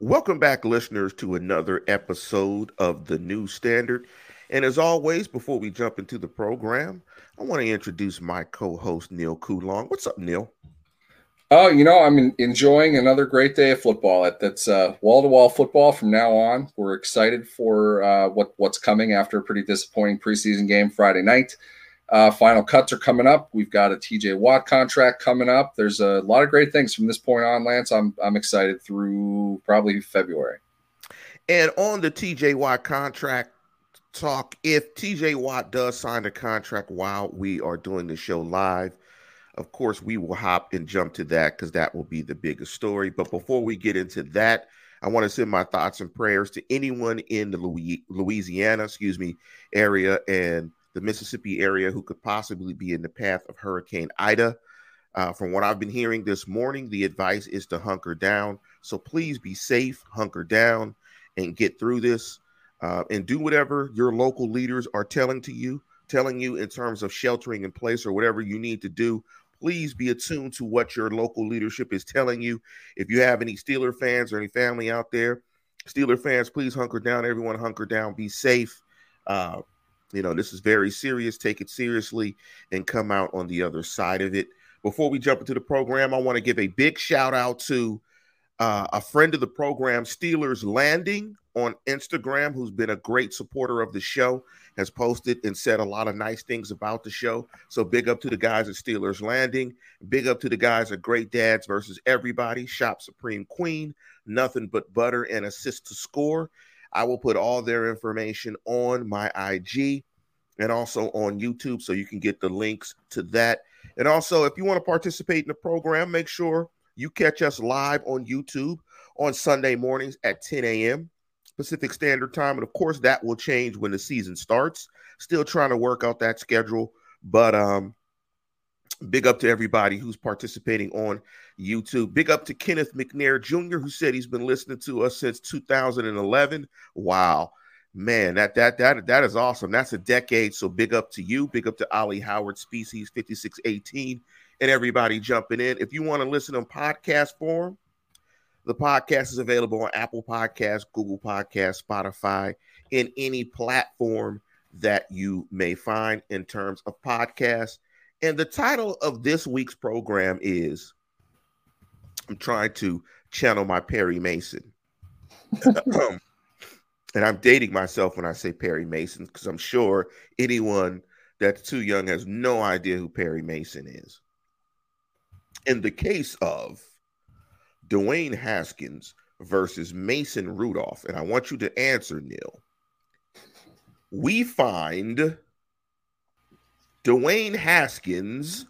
Welcome back, listeners, to another episode of The New Standard. And as always, before we jump into the program, I want to introduce my co host, Neil Coulon. What's up, Neil? Oh, you know, I'm enjoying another great day of football. That's wall to wall football from now on. We're excited for uh, what what's coming after a pretty disappointing preseason game Friday night. Uh, final cuts are coming up. We've got a TJ Watt contract coming up. There's a lot of great things from this point on, Lance. I'm I'm excited through probably February. And on the TJ Watt contract talk, if TJ Watt does sign a contract while we are doing the show live, of course we will hop and jump to that because that will be the biggest story. But before we get into that, I want to send my thoughts and prayers to anyone in the Louisiana, excuse me, area and the Mississippi area who could possibly be in the path of Hurricane Ida. Uh, from what I've been hearing this morning, the advice is to hunker down. So please be safe, hunker down, and get through this. Uh, and do whatever your local leaders are telling to you, telling you in terms of sheltering in place or whatever you need to do. Please be attuned to what your local leadership is telling you. If you have any Steeler fans or any family out there, Steeler fans, please hunker down. Everyone, hunker down. Be safe. Uh, you know, this is very serious. Take it seriously and come out on the other side of it. Before we jump into the program, I want to give a big shout out to uh, a friend of the program, Steelers Landing on Instagram, who's been a great supporter of the show, has posted and said a lot of nice things about the show. So big up to the guys at Steelers Landing. Big up to the guys at Great Dads versus Everybody, Shop Supreme Queen, Nothing But Butter, and Assist to Score. I will put all their information on my IG and also on YouTube so you can get the links to that. And also, if you want to participate in the program, make sure you catch us live on YouTube on Sunday mornings at 10 a.m. Pacific Standard Time. And of course, that will change when the season starts. Still trying to work out that schedule, but um, big up to everybody who's participating on YouTube. Big up to Kenneth McNair Jr., who said he's been listening to us since 2011. Wow. Man, that that that that is awesome. That's a decade. So big up to you. Big up to Ollie Howard, Species 5618, and everybody jumping in. If you want to listen on podcast form, the podcast is available on Apple Podcasts, Google Podcasts, Spotify, in any platform that you may find in terms of podcasts. And the title of this week's program is I'm trying to channel my Perry Mason. and I'm dating myself when I say Perry Mason because I'm sure anyone that's too young has no idea who Perry Mason is. In the case of Dwayne Haskins versus Mason Rudolph, and I want you to answer, Neil. We find Dwayne Haskins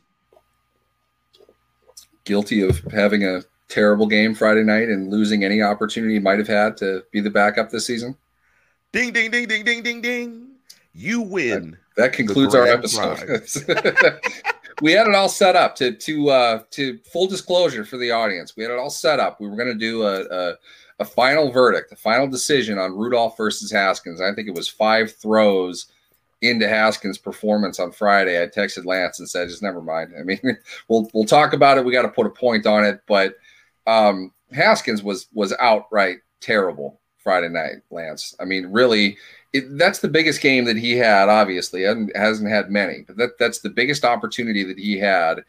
guilty of having a terrible game Friday night and losing any opportunity he might have had to be the backup this season? Ding, ding, ding, ding, ding, ding, ding. You win. That, that concludes our episode. we had it all set up to to uh, to full disclosure for the audience. We had it all set up. We were going to do a, a a final verdict, a final decision on Rudolph versus Haskins. I think it was five throws into Haskins' performance on Friday, I texted Lance and said, "Just never mind. I mean, we'll we'll talk about it. We got to put a point on it." But um, Haskins was was outright terrible Friday night, Lance. I mean, really, it, that's the biggest game that he had. Obviously, hasn't, hasn't had many, but that that's the biggest opportunity that he had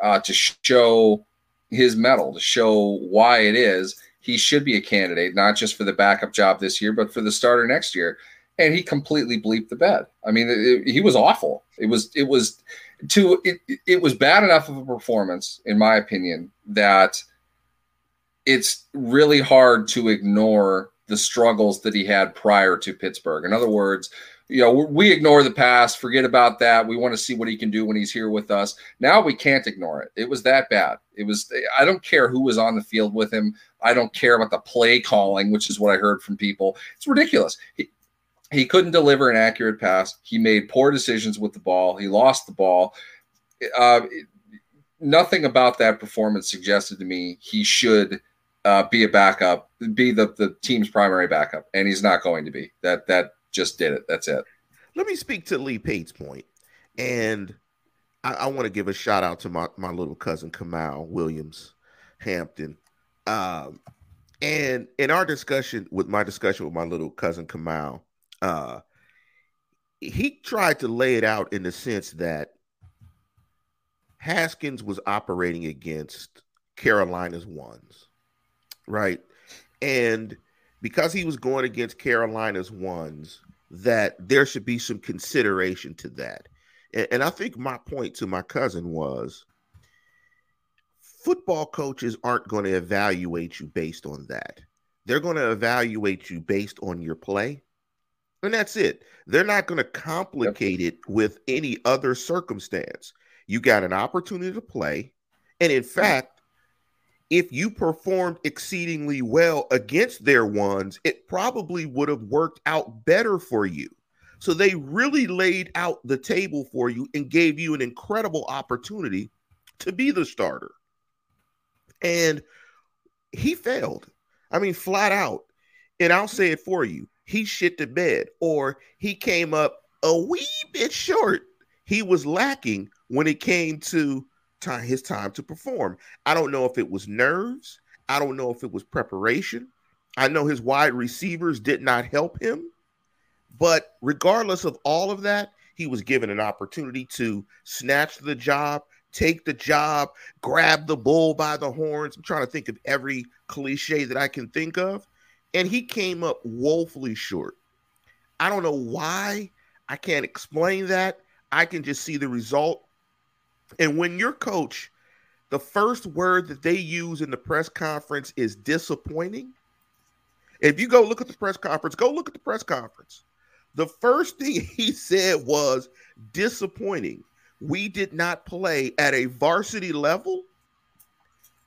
uh, to show his mettle, to show why it is he should be a candidate, not just for the backup job this year, but for the starter next year and he completely bleeped the bed. I mean, it, he was awful. It was it was to it, it was bad enough of a performance, in my opinion, that it's really hard to ignore the struggles that he had prior to Pittsburgh. In other words, you know, we ignore the past, forget about that. We want to see what he can do when he's here with us. Now we can't ignore it. It was that bad. It was, I don't care who was on the field with him. I don't care about the play calling, which is what I heard from people. It's ridiculous. He, he couldn't deliver an accurate pass. He made poor decisions with the ball. He lost the ball. Uh, nothing about that performance suggested to me he should uh, be a backup, be the, the team's primary backup, and he's not going to be. That that just did it. That's it. Let me speak to Lee Pate's point, and I, I want to give a shout out to my, my little cousin Kamal Williams Hampton. Um, And in our discussion with my discussion with my little cousin Kamal, uh, he tried to lay it out in the sense that Haskins was operating against Carolina's ones, right? And because he was going against Carolina's ones, that there should be some consideration to that. And, and I think my point to my cousin was football coaches aren't going to evaluate you based on that. They're going to evaluate you based on your play. And that's it. They're not going to complicate yep. it with any other circumstance. You got an opportunity to play. And in hmm. fact, if you performed exceedingly well against their ones, it probably would have worked out better for you. So they really laid out the table for you and gave you an incredible opportunity to be the starter. And he failed. I mean, flat out. And I'll say it for you. He shit the bed, or he came up a wee bit short. He was lacking when it came to time his time to perform. I don't know if it was nerves. I don't know if it was preparation. I know his wide receivers did not help him. But regardless of all of that, he was given an opportunity to snatch the job, take the job, grab the bull by the horns. I'm trying to think of every cliche that I can think of. And he came up woefully short. I don't know why. I can't explain that. I can just see the result. And when your coach, the first word that they use in the press conference is disappointing. If you go look at the press conference, go look at the press conference. The first thing he said was disappointing we did not play at a varsity level.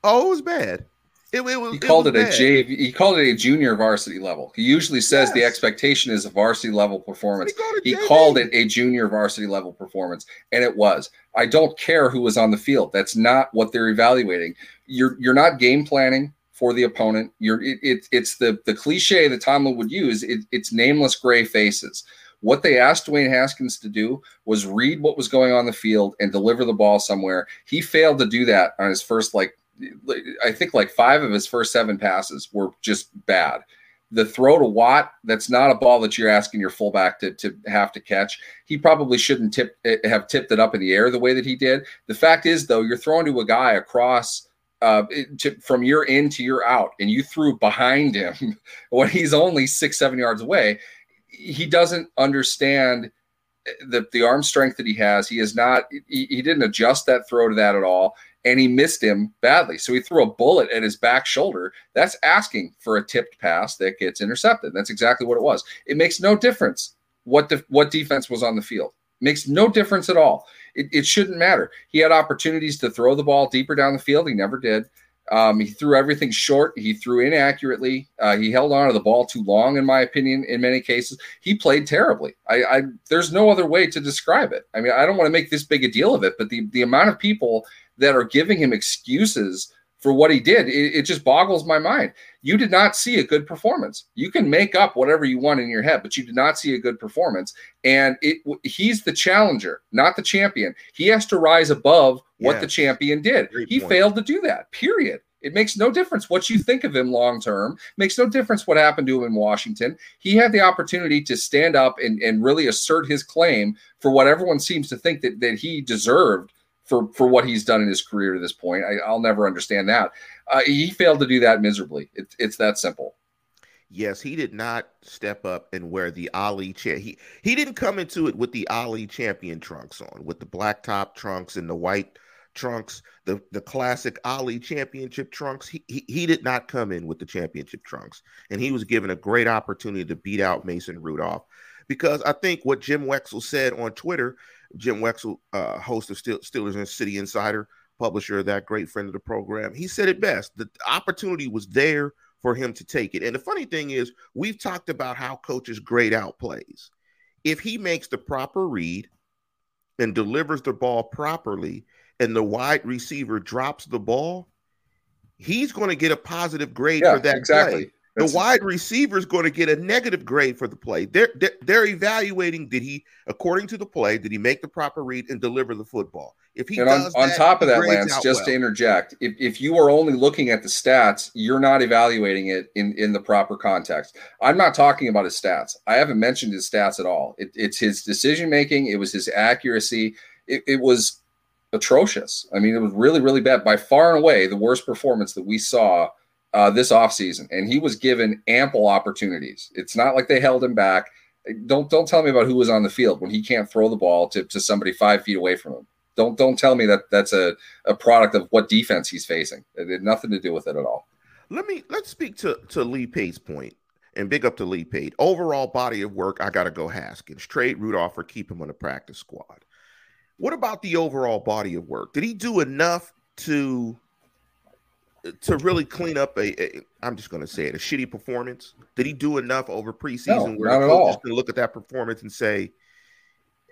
Oh, it was bad. It, it was, he called it, it a J. He called it a junior varsity level. He usually says yes. the expectation is a varsity level performance. He, called, he called it a junior varsity level performance, and it was. I don't care who was on the field. That's not what they're evaluating. You're you're not game planning for the opponent. You're it, it it's the the cliche that Tomlin would use. It, it's nameless gray faces. What they asked Dwayne Haskins to do was read what was going on the field and deliver the ball somewhere. He failed to do that on his first, like, I think like five of his first seven passes were just bad. The throw to Watt, that's not a ball that you're asking your fullback to, to have to catch. He probably shouldn't tip eh, have tipped it up in the air the way that he did. The fact is, though, you're throwing to a guy across uh, to, from your in to your out, and you threw behind him when he's only six, seven yards away he doesn't understand the the arm strength that he has. He is not. He, he didn't adjust that throw to that at all, and he missed him badly. So he threw a bullet at his back shoulder. That's asking for a tipped pass that gets intercepted. That's exactly what it was. It makes no difference what the what defense was on the field. It makes no difference at all. It, it shouldn't matter. He had opportunities to throw the ball deeper down the field. He never did. Um, he threw everything short. He threw inaccurately. Uh, he held on to the ball too long, in my opinion. In many cases, he played terribly. I, I, there's no other way to describe it. I mean, I don't want to make this big a deal of it, but the the amount of people that are giving him excuses for what he did, it, it, just boggles my mind. You did not see a good performance. You can make up whatever you want in your head, but you did not see a good performance. And it, he's the challenger, not the champion. He has to rise above what the champion did. Great he point. failed to do that. Period. It makes no difference what you think of him long term. Makes no difference what happened to him in Washington. He had the opportunity to stand up and, and really assert his claim for what everyone seems to think that, that he deserved for for what he's done in his career to this point. I, will never understand that. Uh, he failed to do that miserably. It, it's that simple. Yes, he did not step up and wear the Ali chair. he he didn't come into it with the Ali champion trunks on, with the black top trunks and the white trunks, the the classic Ali championship trunks. He, he he did not come in with the championship trunks, and he was given a great opportunity to beat out Mason Rudolph because I think what Jim Wexell said on Twitter Jim Wexell, uh, host of Steelers and City Insider, publisher of that great friend of the program, he said it best. The opportunity was there for him to take it. And the funny thing is, we've talked about how coaches grade out plays. If he makes the proper read and delivers the ball properly, and the wide receiver drops the ball, he's going to get a positive grade yeah, for that exactly. play the wide receiver is going to get a negative grade for the play. They're, they're, they're evaluating did he, according to the play, did he make the proper read and deliver the football? If he and on, on that, top of that, Lance, just well. to interject, if, if you are only looking at the stats, you're not evaluating it in, in the proper context. I'm not talking about his stats. I haven't mentioned his stats at all. It, it's his decision making, it was his accuracy. It, it was atrocious. I mean, it was really, really bad. By far and away, the worst performance that we saw uh, this offseason. And he was given ample opportunities. It's not like they held him back. Don't don't tell me about who was on the field when he can't throw the ball to, to somebody five feet away from him. Don't don't tell me that that's a, a product of what defense he's facing. It had nothing to do with it at all. Let me let's speak to to Lee Pate's point and big up to Lee Pate. Overall body of work, I got to go Haskins. Trade Rudolph or keep him on the practice squad. What about the overall body of work? Did he do enough to to really clean up a, a I'm just going to say it a shitty performance? Did he do enough over preseason no, where the coach to look at that performance and say,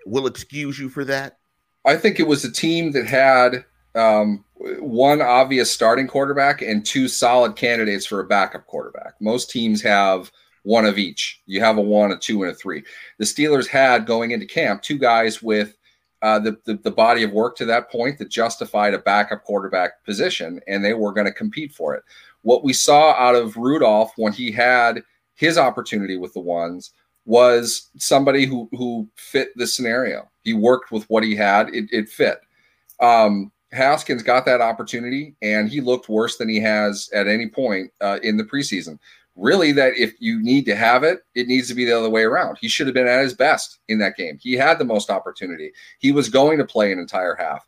"We'll excuse you for that"? I think it was a team that had um, one obvious starting quarterback and two solid candidates for a backup quarterback. Most teams have one of each. You have a one, a two, and a three. The Steelers had going into camp two guys with uh, the, the, the body of work to that point that justified a backup quarterback position, and they were going to compete for it. What we saw out of Rudolph when he had his opportunity with the ones was somebody who who fit the scenario. He worked with what he had; it, it fit. Um, Haskins got that opportunity, and he looked worse than he has at any point uh, in the preseason really that if you need to have it, it needs to be the other way around. He should have been at his best in that game. He had the most opportunity. He was going to play an entire half.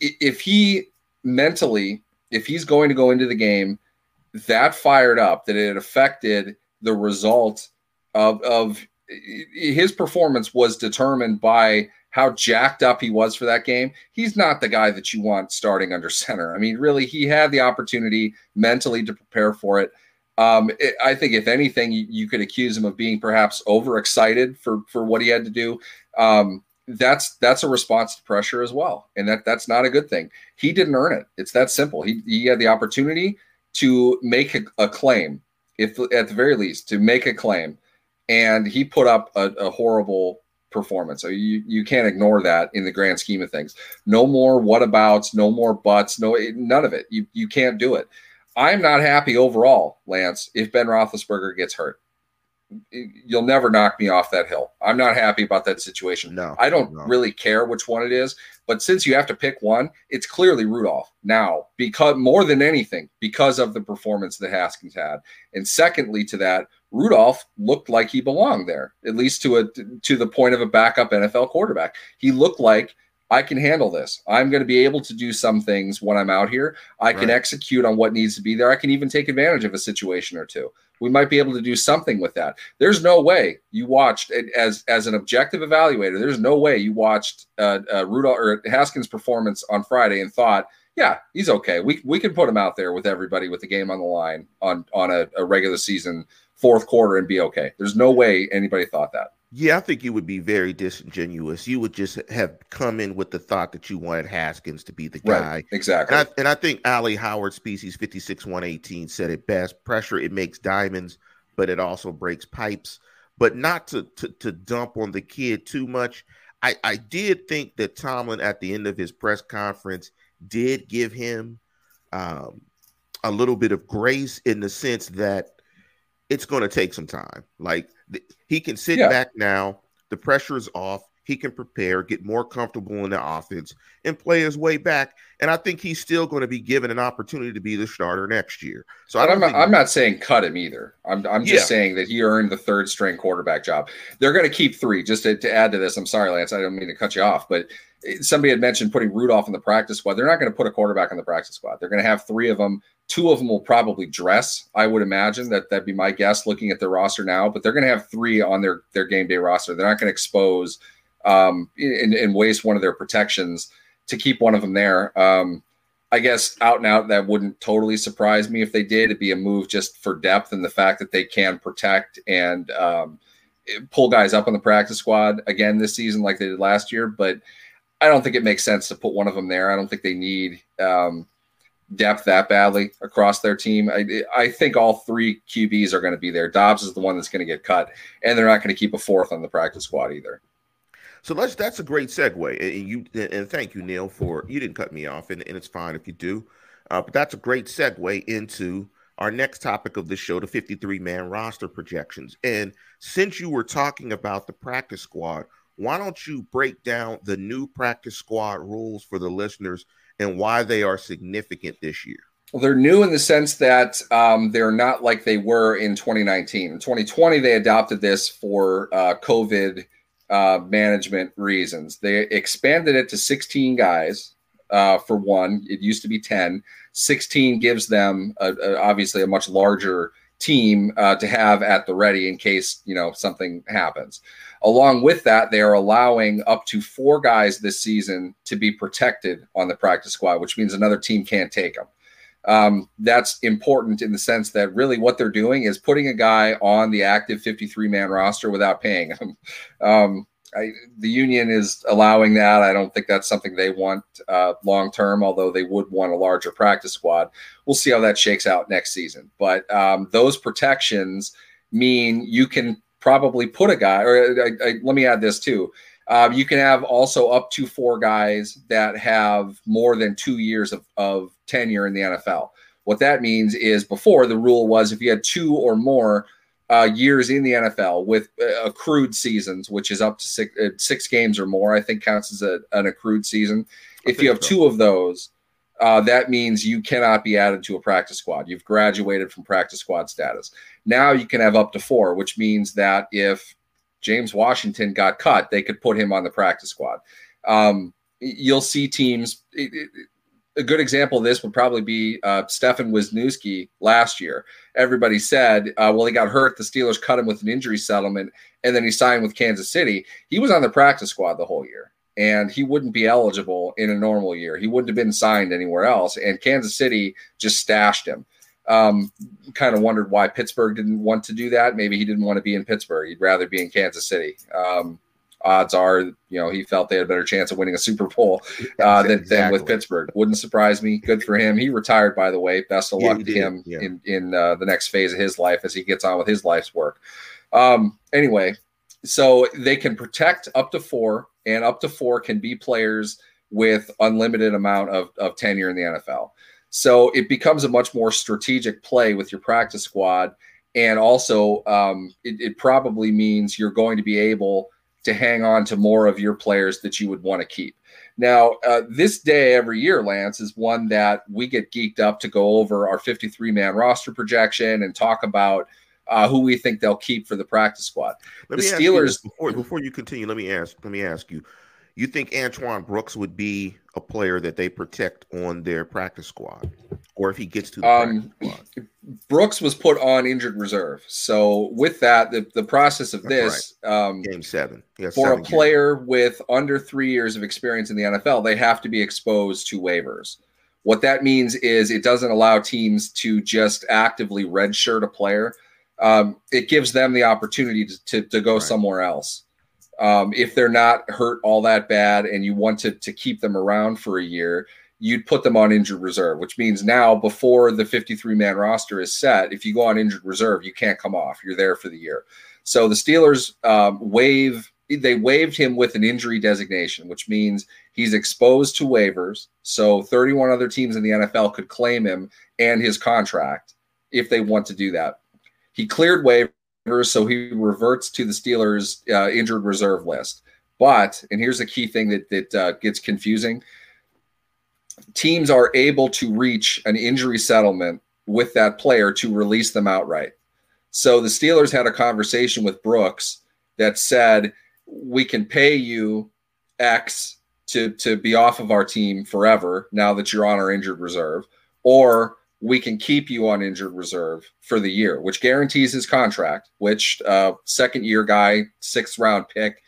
If he mentally, if he's going to go into the game that fired up that it affected the result of of his performance was determined by how jacked up he was for that game. He's not the guy that you want starting under center. I mean, really, he had the opportunity mentally to prepare for it. Um, it, I think if anything, you, you, could accuse him of being perhaps overexcited for for what he had to do. Um, that's that's a response to pressure as well, and that that's not a good thing. He didn't earn it. It's that simple. He he had the opportunity to make a, a claim, if at the very least, to make a claim, and he put up a, a horrible performance. So you you can't ignore that in the grand scheme of things. No more whatabouts, no more buts, no none of it. You you can't do it. I'm not happy overall, Lance, if Ben Roethlisberger gets hurt. You'll never knock me off that hill. I'm not happy about that situation. No, I don't no. really care which one it is, but since you have to pick one, it's clearly Rudolph now because more than anything because of the performance that Haskins had, and secondly to that, Rudolph looked like he belonged there, at least to a to the point of a backup NFL quarterback. He looked like I can handle this. I'm going to be able to do some things when I'm out here. I can execute on what needs to be there. I can even take advantage of a situation or two. We might be able to do something with that. There's no way you watched as as an objective evaluator. There's no way you watched uh, uh, Rudolph or Haskins' performance on Friday and thought, yeah, he's okay. We we can put him out there with everybody with the game on the line on on a, a regular season fourth quarter and be okay. There's no way anybody thought that. Yeah, I think you would be very disingenuous. You would just have come in with the thought that you wanted Haskins to be the guy. Right, exactly. And I, and I think Ali Howard, species 56 118, said it best pressure, it makes diamonds, but it also breaks pipes. But not to, to, to dump on the kid too much. I, I did think that Tomlin, at the end of his press conference, did give him um, a little bit of grace in the sense that it's going to take some time. Like he can sit yeah. back now. The pressure is off. He can prepare, get more comfortable in the offense, and play his way back. And I think he's still going to be given an opportunity to be the starter next year. So I'm not, I'm not saying cut him either. I'm, I'm just yeah. saying that he earned the third string quarterback job. They're going to keep three. Just to, to add to this, I'm sorry, Lance. I don't mean to cut you off, but somebody had mentioned putting Rudolph in the practice squad. They're not going to put a quarterback in the practice squad. They're going to have three of them Two of them will probably dress. I would imagine that that'd be my guess looking at their roster now. But they're going to have three on their their game day roster. They're not going to expose um, and, and, waste one of their protections to keep one of them there. Um, I guess out and out that wouldn't totally surprise me if they did. It'd be a move just for depth and the fact that they can protect and um, pull guys up on the practice squad again this season like they did last year. But I don't think it makes sense to put one of them there. I don't think they need um, depth that badly across their team. I, I think all three QBs are going to be there. Dobbs is the one that's going to get cut, and they're not going to keep a fourth on the practice squad either. So let's that's a great segue. And you and thank you, Neil, for you didn't cut me off, and, and it's fine if you do. Uh, but that's a great segue into our next topic of the show, the 53 man roster projections. And since you were talking about the practice squad, why don't you break down the new practice squad rules for the listeners and why they are significant this year? Well, they're new in the sense that um, they're not like they were in 2019. In 2020, they adopted this for uh, COVID uh, management reasons. They expanded it to 16 guys uh, for one. It used to be 10. 16 gives them a, a, obviously a much larger team uh, to have at the ready in case you know something happens. Along with that, they are allowing up to four guys this season to be protected on the practice squad, which means another team can't take them. Um, that's important in the sense that really what they're doing is putting a guy on the active 53 man roster without paying him. Um, I, the union is allowing that. I don't think that's something they want uh, long term, although they would want a larger practice squad. We'll see how that shakes out next season. But um, those protections mean you can probably put a guy, or I, I, let me add this too. Um, you can have also up to four guys that have more than two years of, of tenure in the NFL. What that means is before the rule was if you had two or more uh, years in the NFL with uh, accrued seasons, which is up to six, uh, six games or more, I think counts as a, an accrued season. If you have so. two of those, uh, that means you cannot be added to a practice squad. You've graduated from practice squad status. Now you can have up to four, which means that if James Washington got cut, they could put him on the practice squad. Um, you'll see teams. It, it, a good example of this would probably be uh, Stefan Wisniewski last year. Everybody said, uh, well, he got hurt. The Steelers cut him with an injury settlement, and then he signed with Kansas City. He was on the practice squad the whole year, and he wouldn't be eligible in a normal year. He wouldn't have been signed anywhere else, and Kansas City just stashed him. Um, kind of wondered why Pittsburgh didn't want to do that. Maybe he didn't want to be in Pittsburgh. He'd rather be in Kansas City. Um, odds are, you know, he felt they had a better chance of winning a Super Bowl uh, than, exactly. than with Pittsburgh. Wouldn't surprise me. Good for him. He retired, by the way. Best of yeah, luck to him yeah. in in uh, the next phase of his life as he gets on with his life's work. Um, anyway, so they can protect up to four, and up to four can be players with unlimited amount of, of tenure in the NFL. So it becomes a much more strategic play with your practice squad. And also, um, it, it probably means you're going to be able to hang on to more of your players that you would want to keep. Now, uh, this day every year, Lance, is one that we get geeked up to go over our 53 man roster projection and talk about uh, who we think they'll keep for the practice squad. Let the Steelers. before, before you continue, let me ask. Let me ask you. You think Antoine Brooks would be a player that they protect on their practice squad, or if he gets to the um, Brooks was put on injured reserve. So with that, the, the process of this right. um, game seven for seven a player games. with under three years of experience in the NFL, they have to be exposed to waivers. What that means is it doesn't allow teams to just actively redshirt a player. Um, it gives them the opportunity to, to, to go right. somewhere else um, if they're not hurt all that bad and you want to, to keep them around for a year, you'd put them on injured reserve, which means now before the 53 man roster is set, if you go on injured reserve, you can't come off. You're there for the year. So the Steelers um, waive they waived him with an injury designation, which means he's exposed to waivers. So 31 other teams in the NFL could claim him and his contract if they want to do that. He cleared waivers so he reverts to the Steelers' uh, injured reserve list. But, and here's the key thing that, that uh, gets confusing teams are able to reach an injury settlement with that player to release them outright. So the Steelers had a conversation with Brooks that said, we can pay you X to, to be off of our team forever now that you're on our injured reserve, or we can keep you on injured reserve for the year, which guarantees his contract, which uh, second year guy, sixth round pick.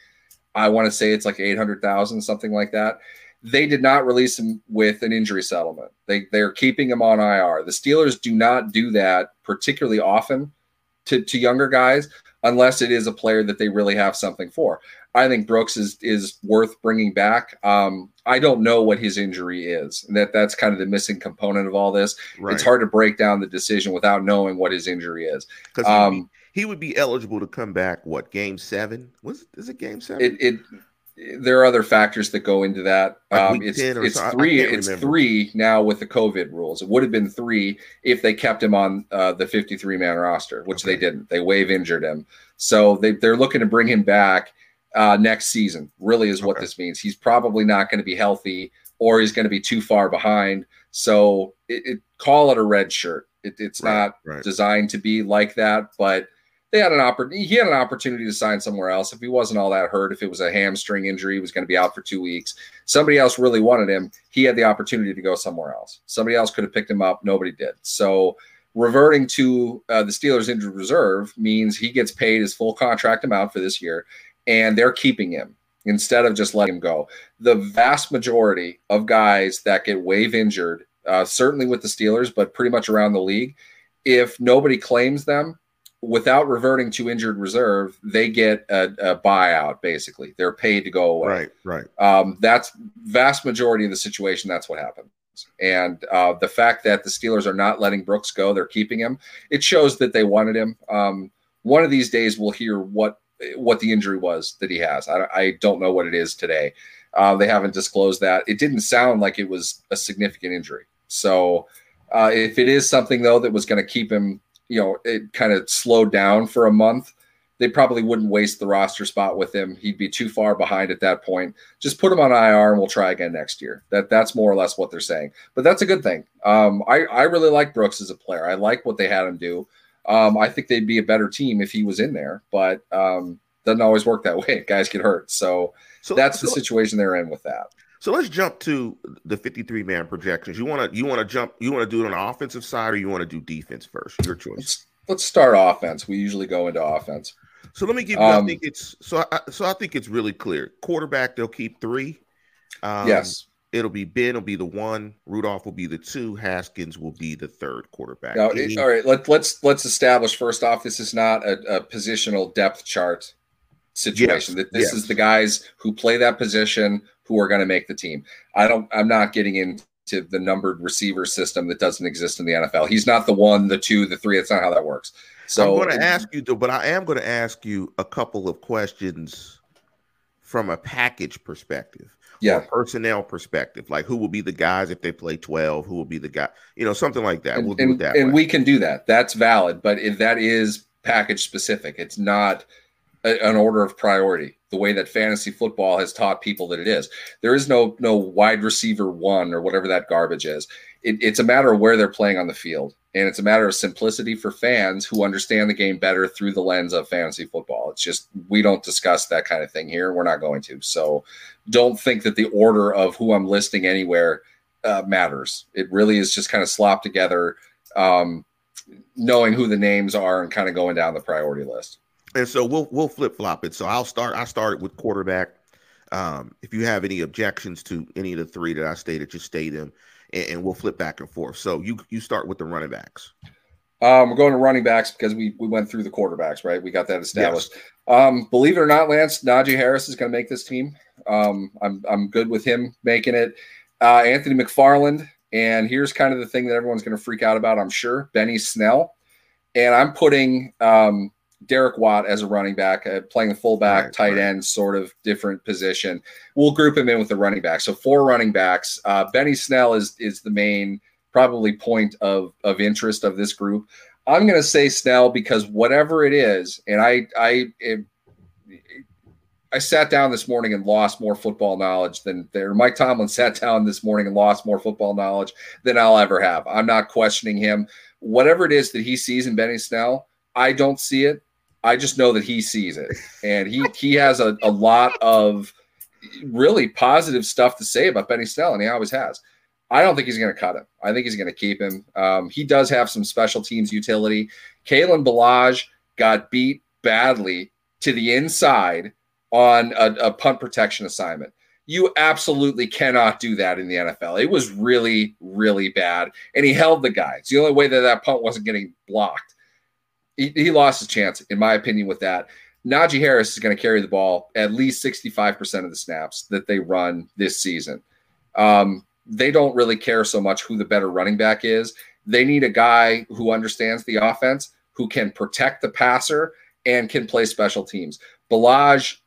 I want to say it's like 800,000, something like that. They did not release him with an injury settlement. They, they're keeping him on IR. The Steelers do not do that particularly often to, to younger guys unless it is a player that they really have something for. I think Brooks is is worth bringing back. Um, I don't know what his injury is, and that that's kind of the missing component of all this. Right. It's hard to break down the decision without knowing what his injury is. Because um, he, he, would be eligible to come back. What game seven? Was is it game seven? It, it there are other factors that go into that. Um, it's it's so, three. It's remember. three now with the COVID rules. It would have been three if they kept him on uh, the 53 man roster, which okay. they didn't. They wave injured him, so they they're looking to bring him back uh, next season. Really, is what okay. this means. He's probably not going to be healthy, or he's going to be too far behind. So it, it, call it a red shirt. It, it's right, not right. designed to be like that, but they had an opportunity. He had an opportunity to sign somewhere else. If he wasn't all that hurt, if it was a hamstring injury, he was going to be out for two weeks. Somebody else really wanted him. He had the opportunity to go somewhere else. Somebody else could have picked him up. Nobody did. So reverting to uh, the Steelers injured reserve means he gets paid his full contract amount for this year, and they're keeping him instead of just letting him go. The vast majority of guys that get wave injured, uh, certainly with the Steelers, but pretty much around the league, if nobody claims them without reverting to injured reserve, they get a, a, buyout. Basically, they're paid to go away. Right, right. Um, that's vast majority of the situation. That's what happens. And uh, the fact that the Steelers are not letting Brooks go, they're keeping him. It shows that they wanted him. Um, one of these days, we'll hear what what the injury was that he has. I, I don't know what it is today. Uh, they haven't disclosed that. It didn't sound like it was a significant injury. So, uh, if it is something though that was going to keep him you know, it kind of slowed down for a month, they probably wouldn't waste the roster spot with him. He'd be too far behind at that point. Just put him on IR and we'll try again next year. That that's more or less what they're saying. But that's a good thing. Um, I I really like Brooks as a player. I like what they had him do. Um, I think they'd be a better team if he was in there, but um, doesn't always work that way. Guys get hurt, so, so that's so, the situation they're in with that. So let's jump to the 53 man projections. You want to you want to jump you want to do it on the offensive side or you want to do defense first? Your choice. Let's, let's start offense. We usually go into offense. So let me give you. Um, I think it's so. I, so I think it's really clear. Quarterback, they'll keep three. Um, yes. It'll be Ben will be the one. Rudolph will be the two. Haskins will be the third quarterback. Now, it, all right. Let, let's let's establish first off. This is not a, a positional depth chart situation. Yes, this yes. is the guys who play that position who are going to make the team. I don't. I'm not getting into the numbered receiver system that doesn't exist in the NFL. He's not the one, the two, the three. That's not how that works. So I'm going to ask you, though, but I am going to ask you a couple of questions from a package perspective. Yeah, personnel perspective, like who will be the guys if they play 12, who will be the guy, you know, something like that. And, we'll and, that and way. we can do that. That's valid, but if that is package specific, it's not a, an order of priority the way that fantasy football has taught people that it is. There is no no wide receiver one or whatever that garbage is. It, it's a matter of where they're playing on the field, and it's a matter of simplicity for fans who understand the game better through the lens of fantasy football. It's just we don't discuss that kind of thing here. We're not going to. So don't think that the order of who I'm listing anywhere uh, matters. It really is just kind of slopped together, um, knowing who the names are and kind of going down the priority list and so we'll we'll flip flop it. So I'll start. I started with quarterback. Um, if you have any objections to any of the three that I stated, just state them, and, and we'll flip back and forth. So you you start with the running backs. Um, we're going to running backs because we we went through the quarterbacks, right? We got that established. Yes. Um, believe it or not, Lance Najee Harris is going to make this team. Um, I'm I'm good with him making it. Uh, Anthony McFarland, and here's kind of the thing that everyone's going to freak out about. I'm sure Benny Snell, and I'm putting um, Derek Watt as a running back, uh, playing the fullback, right, tight right. end, sort of different position. We'll group him in with the running back. So four running backs. Uh, Benny Snell is is the main probably point of of interest of this group. I'm going to say Snell because whatever it is, and I I it, I sat down this morning and lost more football knowledge than there. Mike Tomlin sat down this morning and lost more football knowledge than I'll ever have. I'm not questioning him. Whatever it is that he sees in Benny Snell, I don't see it. I just know that he sees it, and he he has a, a lot of really positive stuff to say about Benny Snell, and he always has. I don't think he's going to cut him. I think he's going to keep him. Um, he does have some special teams utility. Kalen Ballage got beat badly to the inside on a, a punt protection assignment. You absolutely cannot do that in the NFL. It was really, really bad, and he held the guy. It's the only way that that punt wasn't getting blocked he, he lost his chance, in my opinion, with that. Najee Harris is going to carry the ball at least 65% of the snaps that they run this season. Um, they don't really care so much who the better running back is. They need a guy who understands the offense, who can protect the passer and can play special teams. Ballage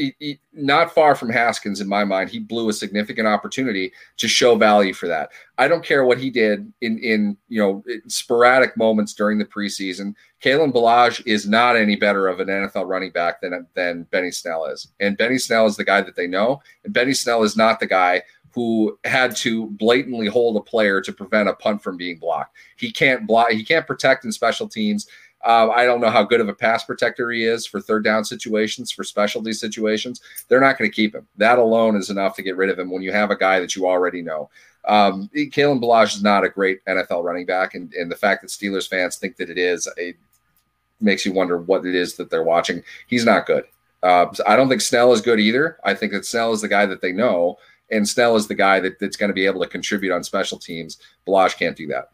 he, he, not far from Haskins in my mind. He blew a significant opportunity to show value for that. I don't care what he did in in you know sporadic moments during the preseason. Kalen Ballage is not any better of an NFL running back than than Benny Snell is, and Benny Snell is the guy that they know, and Benny Snell is not the guy who had to blatantly hold a player to prevent a punt from being blocked. He can't block. He can't protect in special teams. Uh, I don't know how good of a pass protector he is for third down situations, for specialty situations. They're not going to keep him. That alone is enough to get rid of him when you have a guy that you already know. Um, Kalen Ballage is not a great NFL running back, and, and the fact that Steelers fans think that it is, it makes you wonder what it is that they're watching. He's not good. Uh, I don't think Snell is good either. I think that Snell is the guy that they know, and Snell is the guy that, that's going to be able to contribute on special teams. Ballage can't do that.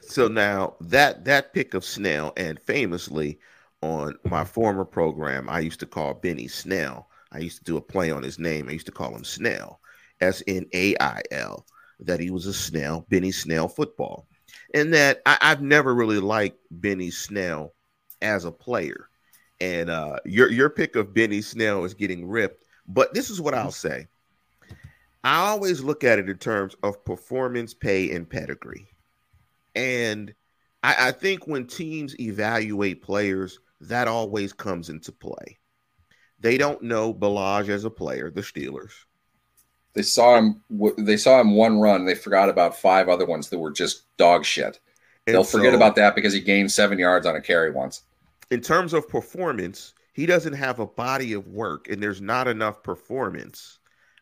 So now that that pick of Snell, and famously on my former program, I used to call Benny Snell. I used to do a play on his name. I used to call him Snell, S N A I L. That he was a Snell, Benny Snell football, and that I, have never really liked Benny Snell as a player. And uh, your your pick of Benny Snell is getting ripped. But this is what I'll say. I always look at it in terms of performance, pay, and pedigree. And I, I think when teams evaluate players, that always comes into play. They don't know Ballage as a player, the Steelers. They saw him. They saw him one run. They forgot about five other ones that were just dog shit. And They'll so, forget about that because he gained seven yards on a carry once. In terms of performance, he doesn't have a body of work, and there's not enough performance,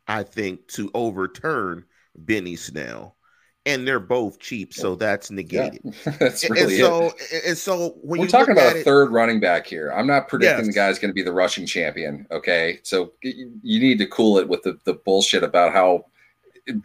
I think, to overturn Benny Snell and they're both cheap, so that's negated. Yeah, that's really and so it. and so when we're talking about a it, third running back here, I'm not predicting yes. the guy's going to be the rushing champion. Okay, so you need to cool it with the, the bullshit about how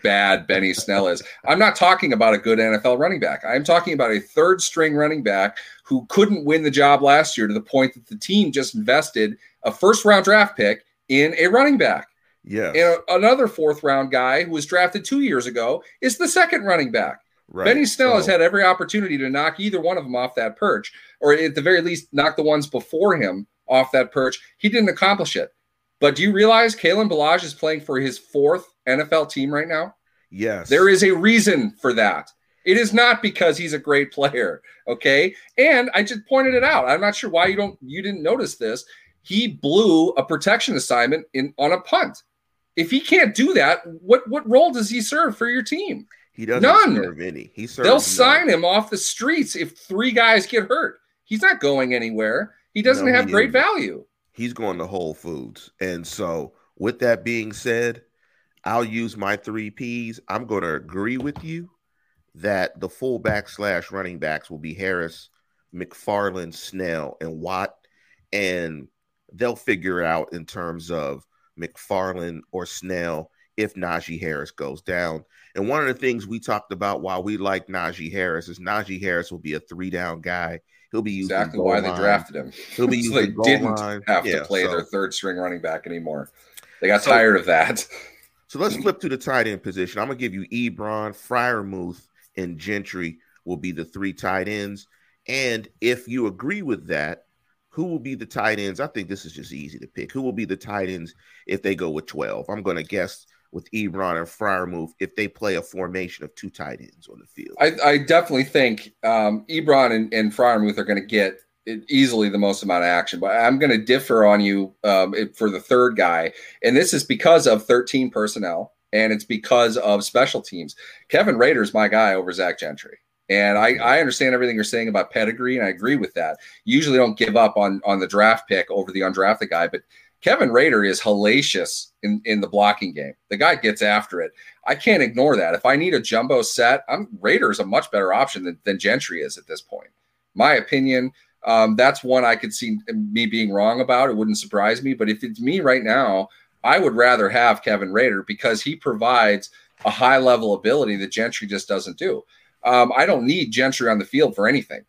bad Benny Snell is. I'm not talking about a good NFL running back. I'm talking about a third string running back who couldn't win the job last year to the point that the team just invested a first round draft pick in a running back. Yeah. And another fourth round guy who was drafted two years ago is the second running back. Right. Benny Snell so, has had every opportunity to knock either one of them off that perch, or at the very least, knock the ones before him off that perch. He didn't accomplish it. But do you realize Kalen Ballage is playing for his fourth NFL team right now? Yes. There is a reason for that. It is not because he's a great player. Okay. And I just pointed it out. I'm not sure why you don't you didn't notice this. He blew a protection assignment in on a punt. If he can't do that, what what role does he serve for your team? He doesn't None. serve any. He serves They'll none. sign him off the streets if three guys get hurt. He's not going anywhere. He doesn't no, have he great value. He's going to Whole Foods. And so, with that being said, I'll use my three P's. I'm going to agree with you that the fullback slash running backs will be Harris, McFarland, Snell, and Watt. And they'll figure it out in terms of McFarland, or Snell if Najee Harris goes down. And one of the things we talked about while we like Najee Harris is Najee Harris will be a three down guy. He'll be using exactly why line. they drafted him. He'll be so they didn't line. have yeah, to play so. their third string running back anymore. They got so, tired of that. So let's flip to the tight end position. I'm gonna give you Ebron, Freiermuth, and Gentry will be the three tight ends. And if you agree with that, who will be the tight ends? I think this is just easy to pick. Who will be the tight ends if they go with 12? I'm going to guess with Ebron and Freiermuth if they play a formation of two tight ends on the field. I, I definitely think um, Ebron and, and Freiermuth are going to get easily the most amount of action, but I'm going to differ on you um, for the third guy. And this is because of 13 personnel and it's because of special teams. Kevin Rader is my guy over Zach Gentry. And I, I understand everything you're saying about pedigree, and I agree with that. Usually don't give up on on the draft pick over the undrafted guy, but Kevin Rader is hellacious in, in the blocking game. The guy gets after it. I can't ignore that. If I need a jumbo set, I'm Rader is a much better option than, than Gentry is at this point. My opinion, um, that's one I could see me being wrong about. It wouldn't surprise me. But if it's me right now, I would rather have Kevin Rader because he provides a high level ability that Gentry just doesn't do. Um, I don't need Gentry on the field for anything.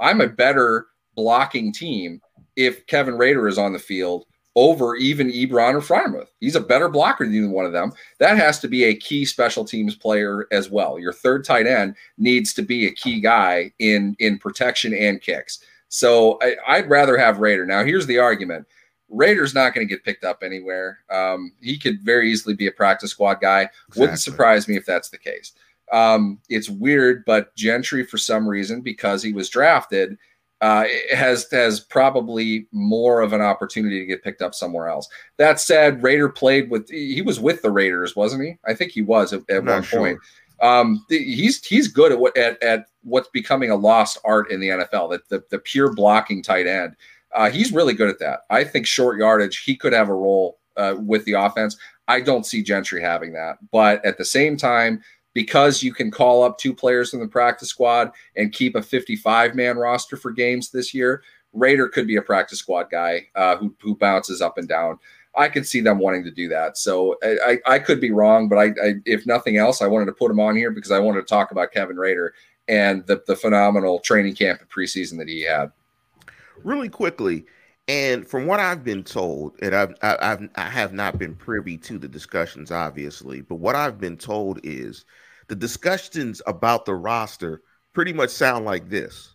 I'm a better blocking team if Kevin Rader is on the field over even Ebron or Freiermuth. He's a better blocker than one of them. That has to be a key special teams player as well. Your third tight end needs to be a key guy in in protection and kicks. So I, would rather have Rader. Now here's the argument: Rader's not going to get picked up anywhere. Um, he could very easily be a practice squad guy. Exactly. Wouldn't surprise me if that's the case. Um, it's weird, but Gentry, for some reason, because he was drafted, uh, has has probably more of an opportunity to get picked up somewhere else. That said, Rader played with he was with the Raiders, wasn't he? I think he was at, at one sure. point. Um, he's he's good at what at, at what's becoming a lost art in the NFL. That the, the pure blocking tight end. Uh, he's really good at that. I think short yardage, he could have a role uh, with the offense. I don't see Gentry having that. But at the same time, because you can call up two players in the practice squad and keep a 55 man roster for games this year, Rader could be a practice squad guy uh, who, who bounces up and down. I could see them wanting to do that. So I, I, I could be wrong, but I, I, if nothing else, I wanted to put him on here because I wanted to talk about Kevin Rader and the, the phenomenal training camp and preseason that he had really quickly, and from what I've been told, and I've, I've I have not been privy to the discussions, obviously, but what I've been told is the discussions about the roster pretty much sound like this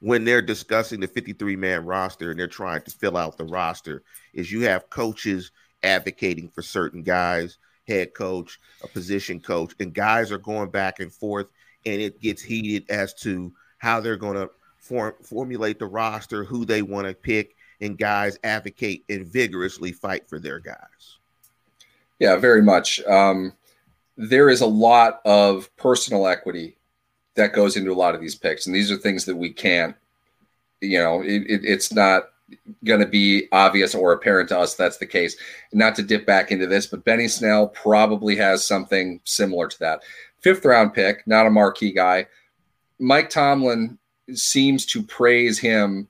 when they're discussing the 53 man roster and they're trying to fill out the roster is you have coaches advocating for certain guys head coach a position coach and guys are going back and forth and it gets heated as to how they're going to form, formulate the roster, who they want to pick, and guys advocate and vigorously fight for their guys. Yeah, very much. Um, there is a lot of personal equity that goes into a lot of these picks, and these are things that we can't. You know, it, it, it's not going to be obvious or apparent to us that's the case. Not to dip back into this, but Benny Snell probably has something similar to that. Fifth round pick, not a marquee guy. Mike Tomlin seems to praise him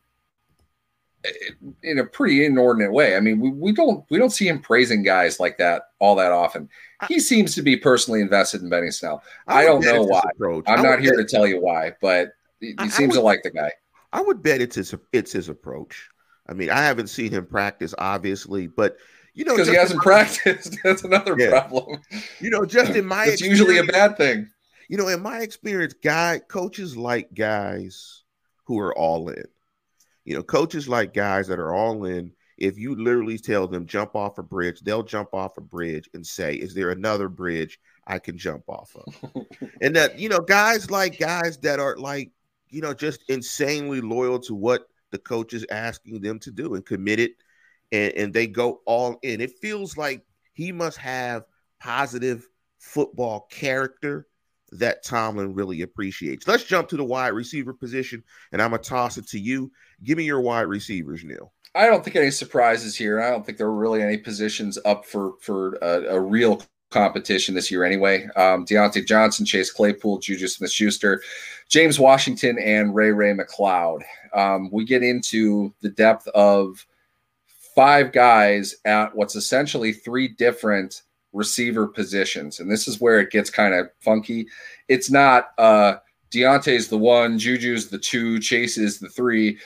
in a pretty inordinate way. I mean, we, we don't we don't see him praising guys like that all that often. He seems to be personally invested in Benny Snell. I, I don't know why. Approach. I'm not here to tell you why, but he, he seems would, to like the guy. I would bet it's his it's his approach. I mean, I haven't seen him practice, obviously, but you know, because he hasn't practiced. That's another yeah. problem. You know, just in my it's usually a bad thing you know, in my experience, guy coaches like guys who are all in. You know, coaches like guys that are all in. If you literally tell them jump off a bridge, they'll jump off a bridge and say, "Is there another bridge I can jump off of?" and that you know, guys like guys that are like you know just insanely loyal to what the coach is asking them to do and committed, and, and they go all in. It feels like he must have positive football character that Tomlin really appreciates. Let's jump to the wide receiver position, and I'm gonna toss it to you. Give me your wide receivers, Neil. I don't think any surprises here. I don't think there were really any positions up for for a, a real competition this year anyway. Um, Diontae Johnson, Chase Claypool, Juju Smith Schuster, James Washington, and Ray Ray McCloud. Um, we get into the depth of five guys at what's essentially three different receiver positions. And this is where it gets kind of funky. It's not uh Diontae's the one, Juju's the two, Chase is the three.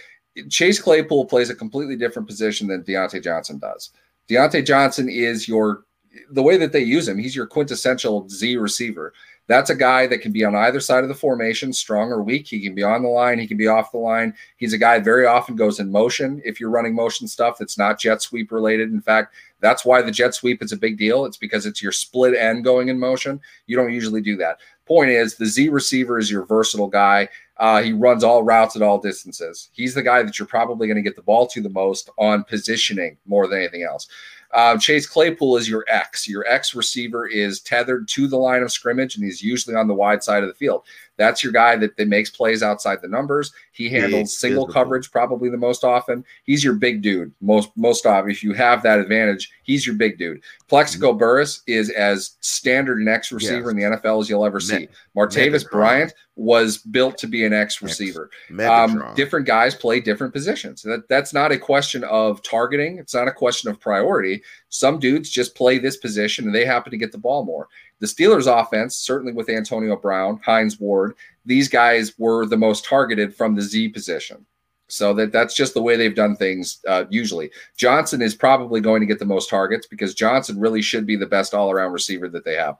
Chase Claypool plays a completely different position than Diontae Johnson does. Diontae Johnson is your the way that they use him, he's your quintessential Z receiver. That's a guy that can be on either side of the formation, strong or weak. He can be on the line, he can be off the line. He's a guy very often goes in motion. If you're running motion stuff that's not jet sweep related, in fact, that's why the jet sweep is a big deal. It's because it's your split end going in motion. You don't usually do that. Point is, the Z receiver is your versatile guy. Uh, he runs all routes at all distances. He's the guy that you're probably going to get the ball to the most on positioning more than anything else. Uh, Chase Claypool is your X. Your X receiver is tethered to the line of scrimmage, and he's usually on the wide side of the field. That's your guy that, that makes plays outside the numbers. He handles single coverage probably the most often. He's your big dude most most often. If you have that advantage, he's your big dude. Plaxico mm-hmm. Burress is as standard an X receiver yes. in the NFL as you'll ever see. Martavis Bryant was built to be an X receiver. Um, different guys play different positions. That, that's not a question of targeting. It's not a question of priority. Some dudes just play this position and they happen to get the ball more. The Steelers' offense, certainly with Antonio Brown, Hines Ward, these guys were the most targeted from the Z position. So that that's just the way they've done things uh, usually. Johnson is probably going to get the most targets because Johnson really should be the best all around receiver that they have.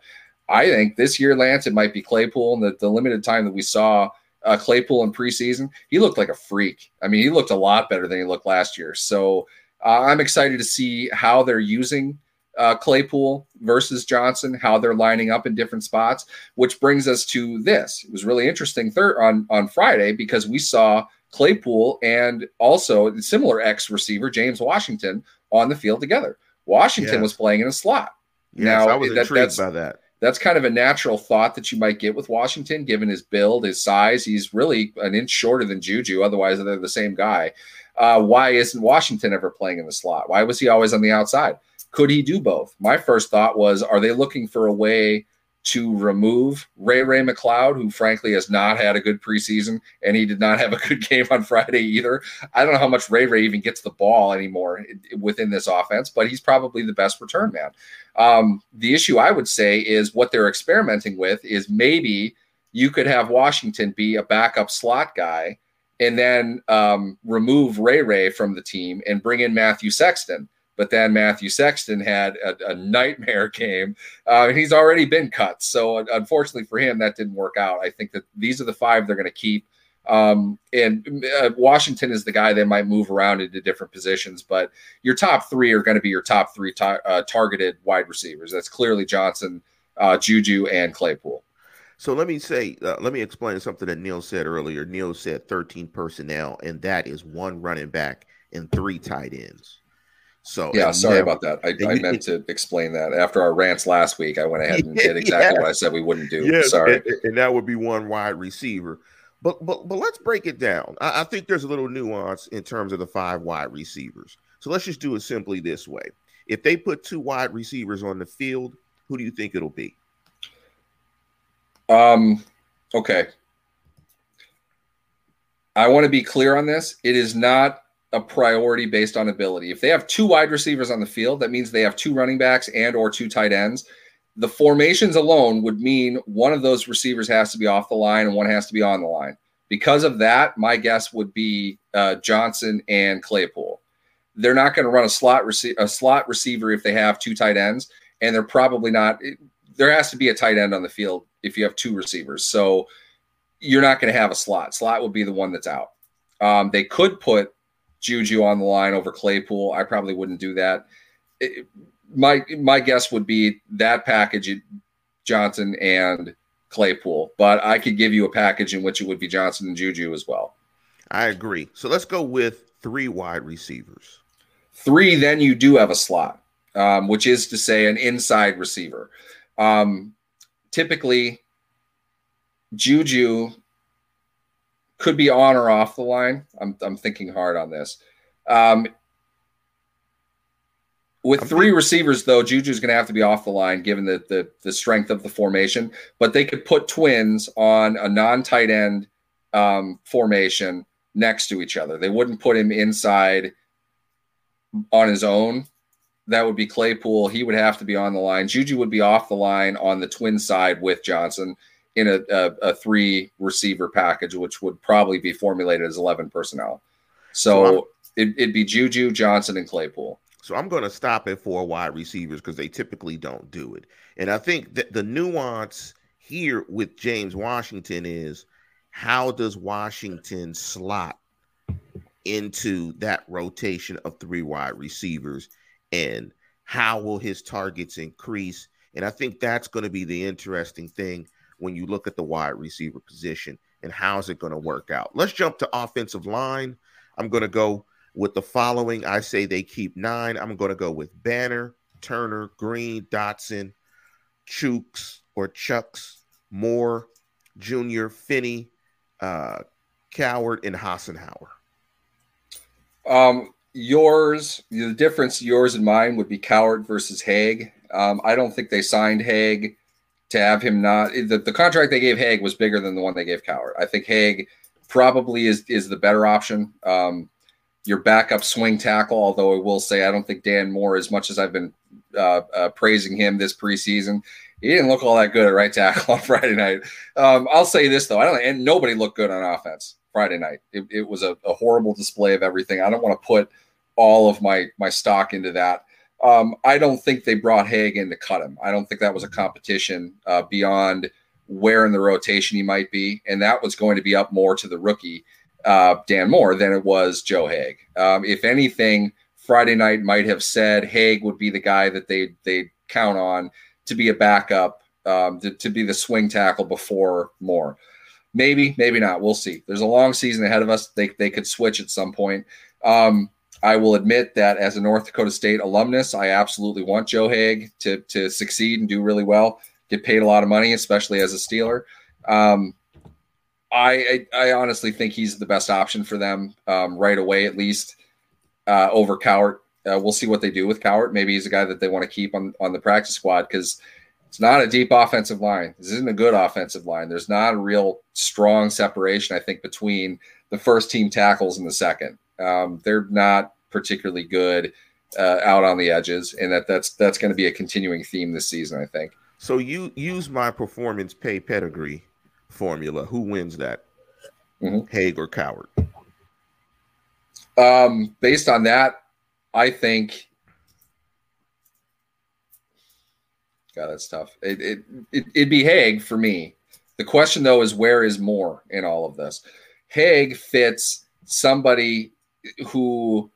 I think this year, Lance, it might be Claypool. And the, the limited time that we saw uh, Claypool in preseason, he looked like a freak. I mean, he looked a lot better than he looked last year. So Uh, I'm excited to see how they're using uh, Claypool versus Johnson, how they're lining up in different spots. Which brings us to this. It was really interesting third on on Friday because we saw Claypool and also a similar X receiver James Washington on the field together. Washington yes. was playing in a slot. Yes, now I was that, intrigued by that. That's kind of a natural thought that you might get with Washington, given his build, his size. He's really an inch shorter than Juju. Otherwise, they're the same guy. Uh, why isn't Washington ever playing in the slot? Why was he always on the outside? Could he do both? My first thought was, are they looking for a way to remove Ray Ray McCloud, who frankly has not had a good preseason, and he did not have a good game on Friday either. I don't know how much Ray Ray even gets the ball anymore within this offense, but he's probably the best return man. Um, the issue I would say is what they're experimenting with is maybe you could have Washington be a backup slot guy and then um, remove Ray Ray from the team and bring in Matthew Sexton but then Matthew Sexton had a, a nightmare game, uh, and he's already been cut. So unfortunately for him, that didn't work out. I think that these are the five they're going to keep. Um, and uh, Washington is the guy that might move around into different positions, but your top three are going to be your top three ta- uh, targeted wide receivers. That's clearly Johnson, uh, Juju, and Claypool. So let me say, uh, let me explain something that Neil said earlier. Neil said 13 personnel, and that is one running back and three tight ends. So yeah, sorry never, about that. I, I meant to explain that after our rants last week. I went ahead and did exactly yeah. what I said we wouldn't do. Yeah, sorry, and, and, that would be one wide receiver. But but but let's break it down. I, I think there's a little nuance in terms of the five wide receivers. So let's just do it simply this way: if they put two wide receivers on the field, who do you think it'll be? Um. Okay. I want to be clear on this. It is not a priority based on ability. If they have two wide receivers on the field, that means they have two running backs and or two tight ends. The formations alone would mean one of those receivers has to be off the line and one has to be on the line. Because of that, my guess would be uh, Johnson and Claypool. They're not going to run a slot rece- a slot receiver if they have two tight ends, and they're probably not. There has to be a tight end on the field if you have two receivers. So you're not going to have a slot. Slot would be the one that's out. Um, they could put Juju on the line over Claypool. I probably wouldn't do that. It, my my guess would be that package Johnson and Claypool, but I could give you a package in which it would be Johnson and Juju as well. I agree. So let's go with three wide receivers. Three, then you do have a slot, um, which is to say an inside receiver. Um, typically, Juju could be on or off the line. I'm, I'm thinking hard on this. Um, with three receivers, though, Juju's going to have to be off the line given the, the, the strength of the formation. But they could put twins on a non tight end um, formation next to each other. They wouldn't put him inside on his own. That would be Claypool. He would have to be on the line. Juju would be off the line on the twin side with Johnson in a, a, a, three receiver package, which would probably be formulated as 11 personnel. So, so it, would be Juju, Johnson, and Claypool. So I'm going to stop at four wide receivers because they typically don't do it. And I think that the nuance here with James Washington is how does Washington slot into that rotation of three wide receivers and how will his targets increase? And I think that's going to be the interesting thing when you look at the wide receiver position and how's it going to work out. Let's jump to offensive line. I'm going to go with the following. I say they keep nine. I'm going to go with Banner, Turner, Green, Dotson, Chooks or Chucks, Moore, Junior, Finney, uh, Coward, and Hassenauer. Um, yours, the difference, yours and mine would be Coward versus Haeg. Um, I don't think they signed Haeg to have him not the, the contract they gave Haeg was bigger than the one they gave Coward. I think Haeg probably is is the better option. Um, your backup swing tackle, although I will say I don't think Dan Moore, as much as I've been uh, uh, praising him this preseason, he didn't look all that good at right tackle on Friday night. Um, I'll say this though, I don't and nobody looked good on offense Friday night. It, it was a, a horrible display of everything. I don't want to put all of my my stock into that. Um, I don't think they brought Haeg in to cut him. I don't think that was a competition uh, beyond where in the rotation he might be, and that was going to be up more to the rookie uh, Dan Moore than it was Joe Haeg. Um, if anything, Friday night might have said Haeg would be the guy that they they count on to be a backup, um, to, to be the swing tackle before Moore. Maybe, maybe not. We'll see. There's a long season ahead of us. They they could switch at some point. Um, I will admit that as a North Dakota State alumnus, I absolutely want Joe Haeg to to succeed and do really well, get paid a lot of money, especially as a Steeler. Um, I, I, I honestly think he's the best option for them um, right away, at least uh, over Coward. Uh, we'll see what they do with Coward. Maybe he's a guy that they want to keep on on the practice squad because it's not a deep offensive line. This isn't a good offensive line. There's not a real strong separation, I think, between the first team tackles and the second. Um, they're not particularly good uh, out on the edges, and that that's that's going to be a continuing theme this season, I think. So you use my performance pay pedigree formula. Who wins that? Mm-hmm. Haeg or Coward? Um, based on that, I think. God, that's tough. It, it, it, it'd be Haeg for me. The question, though, is where is Moore in all of this? Haeg fits somebody who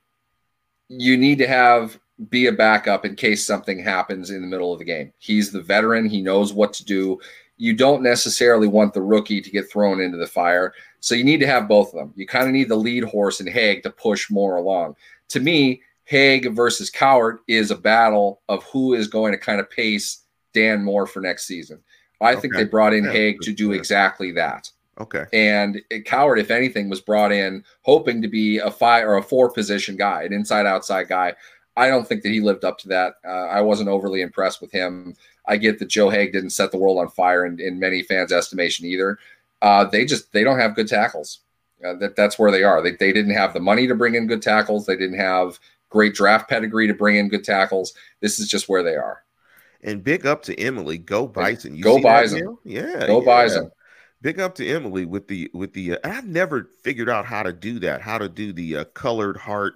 you need to have be a backup in case something happens in the middle of the game. He's the veteran, he knows what to do. You don't necessarily want the rookie to get thrown into the fire. So you need to have both of them. You kind of need the lead horse and Haeg to push Moore along. To me, Haeg versus Coward is a battle of who is going to kind of pace Dan Moore for next season. I okay. think they brought in yeah, Haeg to do exactly that. Okay. And Coward. if anything, was brought in hoping to be a five or a four position guy, an inside outside guy. I don't think that he lived up to that. Uh, I wasn't overly impressed with him. I get that Joe Haeg didn't set the world on fire in, in many fans' estimation either. Uh, they just they don't have good tackles. Uh, that that's where they are. They they didn't have the money to bring in good tackles. They didn't have great draft pedigree to bring in good tackles. This is just where they are. And big up to Emily. Go Bison. You go Bison. Yeah. Go yeah. Bison big up to Emily with the with the. Uh, I've never figured out how to do that. How to do the uh, colored heart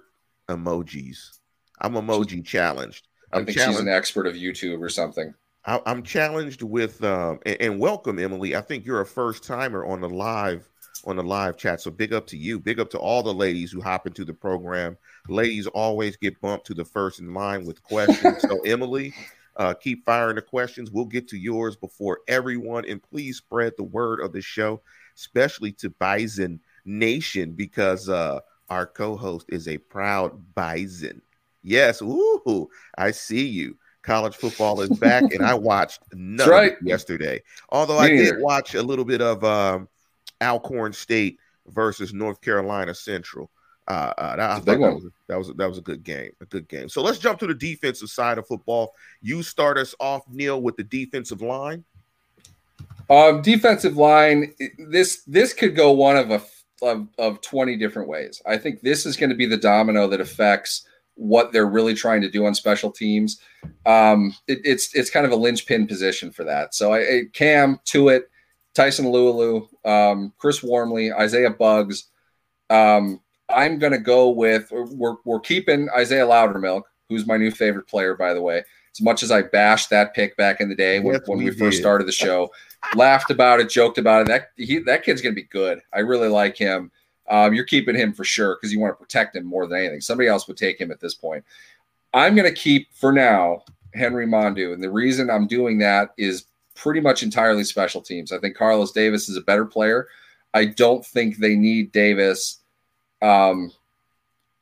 emojis. I'm emoji challenged. I'm i think she's an expert of YouTube or something. I, am challenged with um, and, and, welcome Emily. I think you're a first timer on the live on the live chat. So big up to you. Big up to all the ladies who hop into the program. Ladies always get bumped to the first in line with questions. so Emily, uh, keep firing the questions. We'll get to yours before everyone. And please spread the word of the show, especially to Bison Nation, because uh, our co host is a proud Bison. Yes, ooh, I see you. College football is back, and I watched none right. yesterday. Although I did watch a little bit of um, Alcorn State versus North Carolina Central. Uh, uh, that, that, was, that was that was a good game, a good game. So let's jump to the defensive side of football. You start us off, Neil, with the defensive line. Um, defensive line. This this could go one of a of, of twenty different ways. I think this is going to be the domino that affects what they're really trying to do on special teams. Um, it, it's it's kind of a linchpin position for that. So I, I Cam Tuitt, Tyson Alualu, um, Chris Wormley, Isaiah Buggs. Um, I'm going to go with we're, we're keeping Isaiah Loudermilk, who's my new favorite player, by the way. As much as I bashed that pick back in the day when, yes, when we, we first started the show, laughed about it, joked about it. That he, that kid's going to be good. I really like him. Um, you're keeping him for sure because you want to protect him more than anything. Somebody else would take him at this point. I'm going to keep for now Henry Mondeaux, and the reason I'm doing that is pretty much entirely special teams. I think Carlos Davis is a better player. I don't think they need Davis um,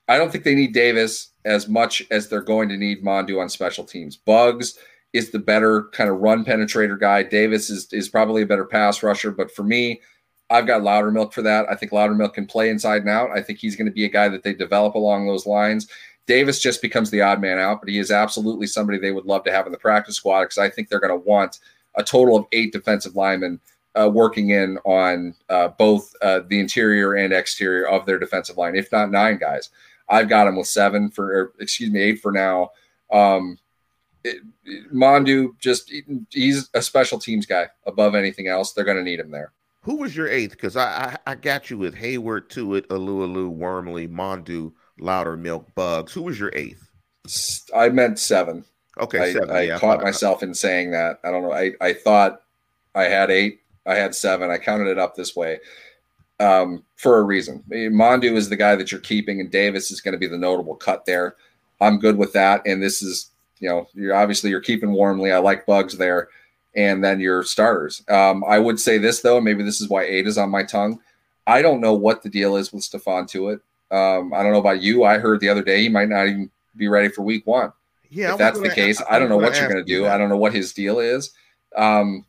I don't think they need Davis as much as they're going to need Mondeaux on special teams. Buggs is the better kind of run penetrator guy. Davis is is probably a better pass rusher, but for me, I've got Loudermilk for that. I think Loudermilk can play inside and out. I think he's going to be a guy that they develop along those lines. Davis just becomes the odd man out, but he is absolutely somebody they would love to have in the practice squad because I think they're going to want a total of eight defensive linemen uh, working in on uh, both uh, the interior and exterior of their defensive line, if not nine guys. I've got him with seven for, or, excuse me, eight for now. Um, it, it, Mondeaux just he's a special teams guy above anything else. They're going to need him there. Who was your eighth? Because I, I, I got you with Heyward, Tuitt, Alualu, Wormley, Mondeaux, Loudermilk, Buggs. Who was your eighth? I meant seven. Okay, I, seven. I yeah, caught myself in saying that. I don't know. I, I thought I had eight. I had seven. I counted it up this way um, for a reason. Mondeaux is the guy that you're keeping, and Davis is going to be the notable cut there. I'm good with that. And this is, you know, you're obviously you're keeping Wormley. I like Buggs there. And then your starters. Um, I would say this though, maybe this is why eight is on my tongue. I don't know what the deal is with Stephon Tuitt. Um, I don't know about you. I heard the other day he might not even be ready for week one. Yeah, if that's the case, I, I don't know what you're going to do. I don't know what his deal is. Um,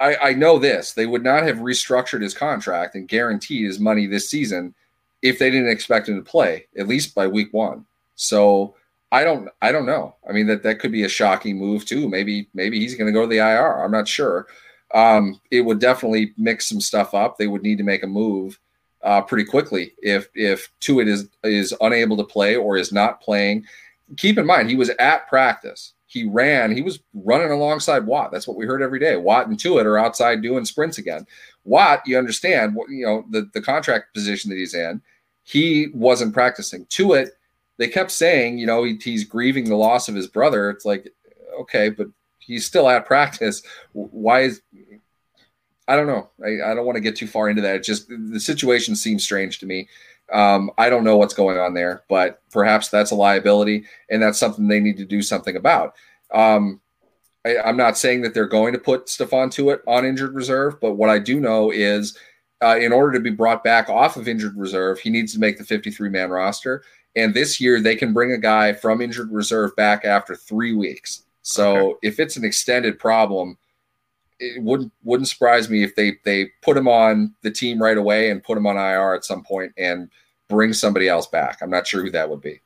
I, I know this: they would not have restructured his contract and guaranteed his money this season if they didn't expect him to play at least by week one. So I don't I don't know. I mean that that could be a shocking move too. Maybe maybe he's going to go to the IR. I'm not sure. Um, it would definitely mix some stuff up. They would need to make a move uh, pretty quickly if if Tuitt is is unable to play or is not playing. Keep in mind he was at practice. He ran. He was running alongside Watt. That's what we heard every day. Watt and Tuitt are outside doing sprints again. Watt, you understand, you know the the contract position that he's in. He wasn't practicing. Tuitt, they kept saying, you know, he, he's grieving the loss of his brother. It's like, okay, but he's still at practice. Why is I don't know. I, I don't want to get too far into that. It just the situation seems strange to me. Um, I don't know what's going on there, but perhaps that's a liability, and that's something they need to do something about. Um, I, am not saying that they're going to put Stephon it on injured reserve, but what I do know is, uh, in order to be brought back off of injured reserve, he needs to make the 53 man roster. And this year, they can bring a guy from injured reserve back after three weeks. So okay. if it's an extended problem, it wouldn't wouldn't surprise me if they they put him on the team right away and put him on IR at some point and bring somebody else back. I'm not sure who that would be.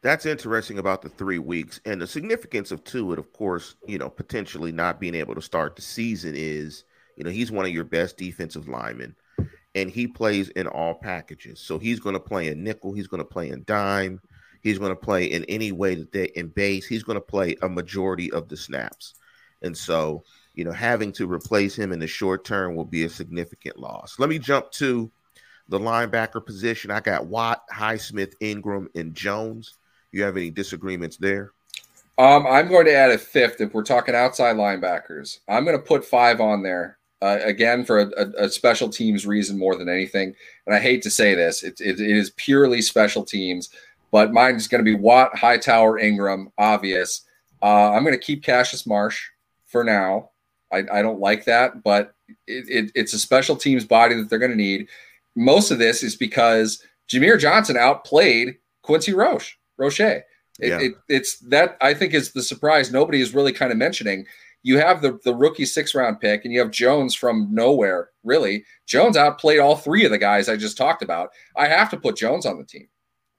That's interesting about the three weeks and the significance of Tuitt. Of course, you know potentially not being able to start the season is you know he's one of your best defensive linemen, and he plays in all packages. So he's going to play in nickel. He's going to play in dime. He's going to play in any way that they in base. He's going to play a majority of the snaps, and so you know, having to replace him in the short term will be a significant loss. Let me jump to the linebacker position. I got Watt, Highsmith, Ingram, and Jones. You have any disagreements there? Um, I'm going to add a fifth if we're talking outside linebackers. I'm going to put five on there uh, again for a, a, a, special teams reason more than anything. And I hate to say this, it, it, it is purely special teams, but mine is going to be Watt, Hightower, Ingram, obvious. Uh, I'm going to keep Cassius Marsh for now. I, I don't like that, but it, it, it's a special teams body that they're going to need. Most of this is because Jameer Johnson outplayed Quincy Roche. Roche. It, yeah. it, it's that I think is the surprise nobody is really kind of mentioning. You have the the rookie six round pick, and you have Jones from nowhere. Really, Jones outplayed all three of the guys I just talked about. I have to put Jones on the team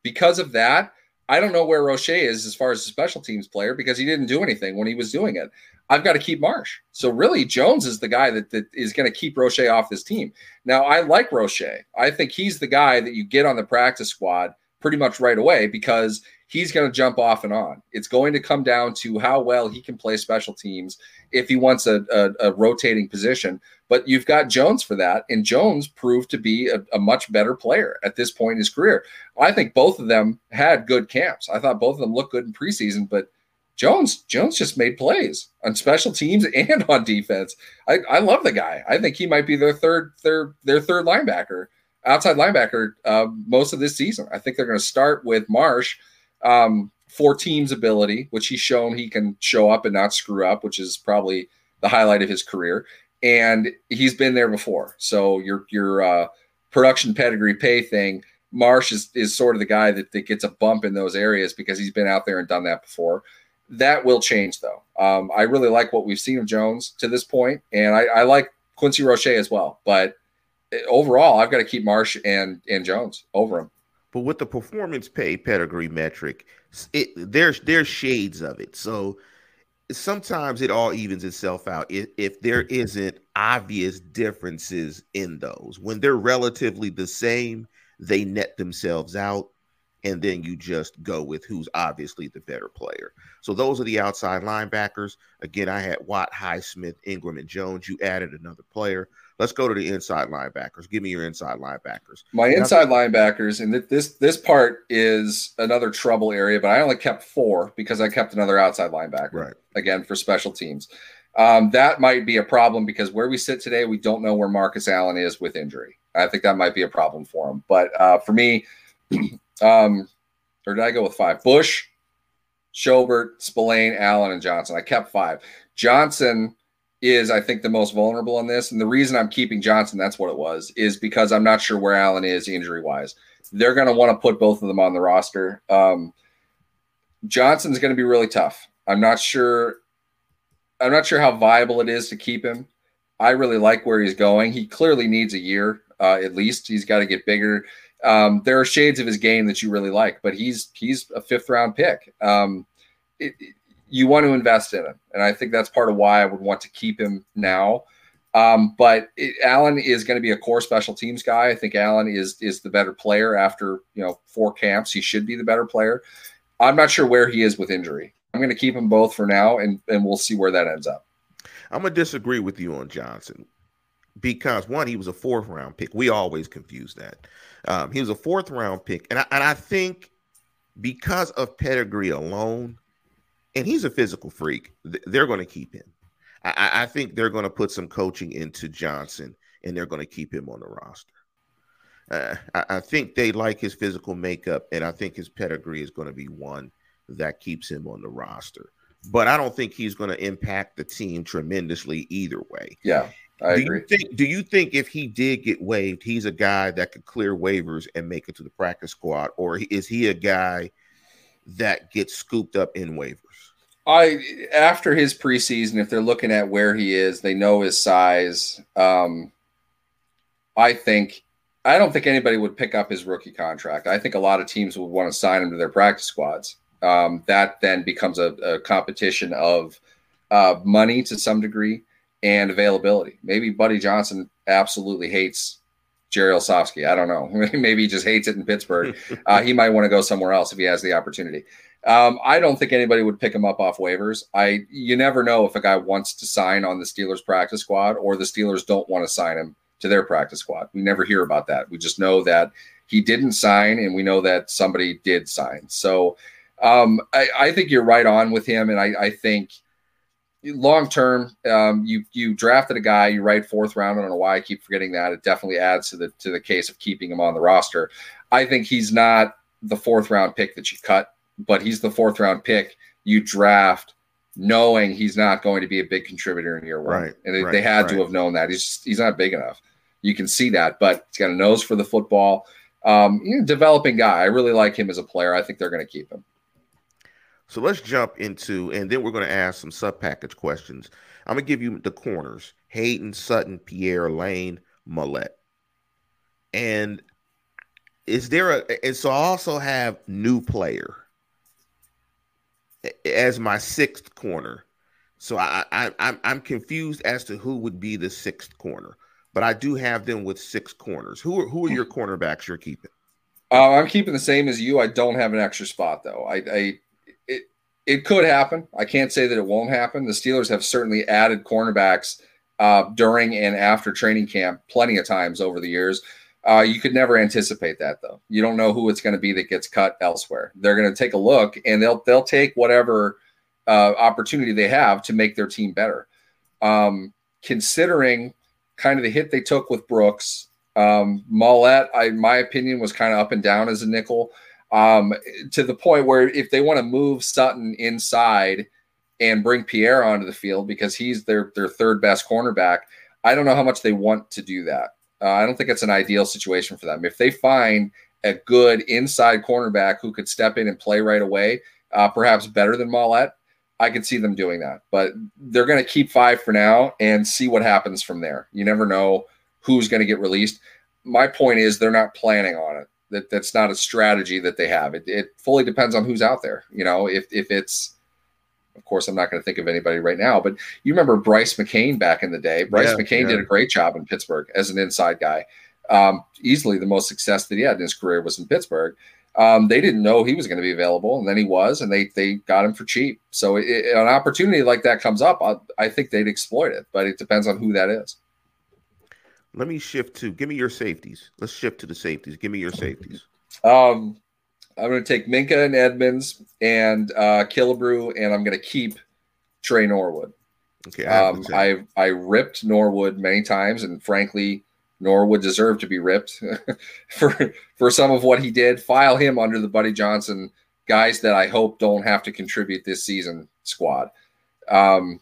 because of that. I don't know where Roche is as far as a special teams player because he didn't do anything when he was doing it. I've got to keep Marsh. So really, Jones is the guy that, that is going to keep Roche off this team. Now, I like Roche. I think he's the guy that you get on the practice squad pretty much right away because he's going to jump off and on. It's going to come down to how well he can play special teams if he wants a, a, a rotating position. But you've got Jones for that, and Jones proved to be a, a, much better player at this point in his career. I think both of them had good camps. I thought both of them looked good in preseason, but Jones Jones just made plays on special teams and on defense. I, I love the guy. I think he might be their third their their third linebacker, outside linebacker uh, most of this season. I think they're going to start with Marsh um, for teams ability, which he's shown he can show up and not screw up, which is probably the highlight of his career. And he's been there before. So your your uh, production pedigree pay thing. Marsh is, is sort of the guy that, that gets a bump in those areas because he's been out there and done that before. That will change, though. Um, I really like what we've seen of Jones to this point, and I, I like Quincy Roche as well. But overall, I've got to keep Marsh and and Jones over him. But with the performance pay pedigree metric, it, there's there's shades of it. So sometimes it all evens itself out if, if there isn't obvious differences in those. When they're relatively the same, they net themselves out and then you just go with who's obviously the better player. So those are the outside linebackers. Again, I had Watt, Highsmith, Ingram, and Jones. You added another player. Let's go to the inside linebackers. Give me your inside linebackers. My inside linebackers, and this this part is another trouble area, but I only kept four because I kept another outside linebacker. Right. Again for special teams. Um, that might be a problem because where we sit today, we don't know where Marcus Allen is with injury. I think that might be a problem for him. But uh, for me, um, or did I go with five? Bush, Schobert, Spillane, Allen, and Johnson. I kept five. Johnson is, I think, the most vulnerable in this. And the reason I'm keeping Johnson, that's what it was, is because I'm not sure where Allen is injury wise. They're going to want to put both of them on the roster. Um, Johnson's going to be really tough. I'm not sure. I'm not sure how viable it is to keep him. I really like where he's going. He clearly needs a year uh, at least. He's got to get bigger. Um, there are shades of his game that you really like, but he's he's a fifth round pick. Um, it, it, you want to invest in him, and I think that's part of why I would want to keep him now. Um, but it, Allen is going to be a core special teams guy. I think Allen is is the better player after you know four camps. He should be the better player. I'm not sure where he is with injury. I'm going to keep them both for now, and and we'll see where that ends up. I'm gonna disagree with you on Johnson because one, he was a fourth round pick. We always confuse that. Um, he was a fourth round pick, and I, and I think because of pedigree alone, and he's a physical freak, they're going to keep him. I, I think they're going to put some coaching into Johnson, and they're going to keep him on the roster. Uh, I, I, think they like his physical makeup, and I think his pedigree is going to be one that keeps him on the roster. But I don't think he's going to impact the team tremendously either way. Yeah, I do agree. You think, do you think if he did get waived, he's a guy that could clear waivers and make it to the practice squad, or is he a guy that gets scooped up in waivers? I after his preseason, if they're looking at where he is, they know his size. Um, I think I don't think anybody would pick up his rookie contract. I think a lot of teams would want to sign him to their practice squads. Um, that then becomes a, a competition of uh, money to some degree and availability. Maybe Buddy Johnson absolutely hates Jerry Olsavsky. I don't know. Maybe he just hates it in Pittsburgh. Uh, he might want to go somewhere else if he has the opportunity. Um, I don't think anybody would pick him up off waivers. I you never know if a guy wants to sign on the Steelers practice squad or the Steelers don't want to sign him to their practice squad. We never hear about that. We just know that he didn't sign, and we know that somebody did sign. So um, I, I, think you're right on with him, and I, I think long term, um, you you drafted a guy, you write fourth round. I don't know why I keep forgetting that. It definitely adds to the to the case of keeping him on the roster. I think he's not the fourth round pick that you cut, but he's the fourth round pick you draft knowing he's not going to be a big contributor in year one. Right, and they, right, they had right. to have known that. He's just, he's not big enough. You can see that, but he's got a nose for the football. Um, you know, developing guy. I really like him as a player. I think they're going to keep him. So let's jump into, and then we're going to ask some sub package questions. I'm going to give you the corners Haden, Sutton, Pierre, Layne, Maulet. And is there a, and so I also have new player as my sixth corner. So I, I I'm I'm confused as to who would be the sixth corner, but I do have them with six corners. Who are who are your cornerbacks you're keeping? Uh, I'm keeping the same as you. I don't have an extra spot though. I, I it could happen. I can't say that it won't happen. The Steelers have certainly added cornerbacks uh, during and after training camp plenty of times over the years. Uh, you could never anticipate that though. You don't know who it's going to be that gets cut elsewhere. They're going to take a look and they'll they'll take whatever uh, opportunity they have to make their team better. Um, considering kind of the hit they took with Brooks, um, Maulet, I my opinion was kind of up and down as a nickel. Um, to the point where if they want to move Sutton inside and bring Pierre onto the field because he's their their third best cornerback, I don't know how much they want to do that. Uh, I don't think it's an ideal situation for them. If they find a good inside cornerback who could step in and play right away, uh, perhaps better than Maulet, I could see them doing that. But they're going to keep five for now and see what happens from there. You never know who's going to get released. My point is they're not planning on it. That that's not a strategy that they have. It, it fully depends on who's out there. You know, if if it's of course, I'm not going to think of anybody right now, but you remember Bryce McCain back in the day. Bryce yeah, McCain yeah. did a great job in Pittsburgh as an inside guy. Um, easily the most success that he had in his career was in Pittsburgh. Um, they didn't know he was going to be available, and then he was, and they they got him for cheap. So it, an opportunity like that comes up, I, I think they'd exploit it, but it depends on who that is. Let me shift to give me your safeties. Let's shift to the safeties. Give me your safeties. Um, I'm going to take Minkah and Edmunds and uh, Killebrew, and I'm going to keep Tre Norwood. Okay. I, um, I I ripped Norwood many times, and frankly, Norwood deserved to be ripped for for some of what he did. File him under the Buddy Johnson guys that I hope don't have to contribute this season squad. Um,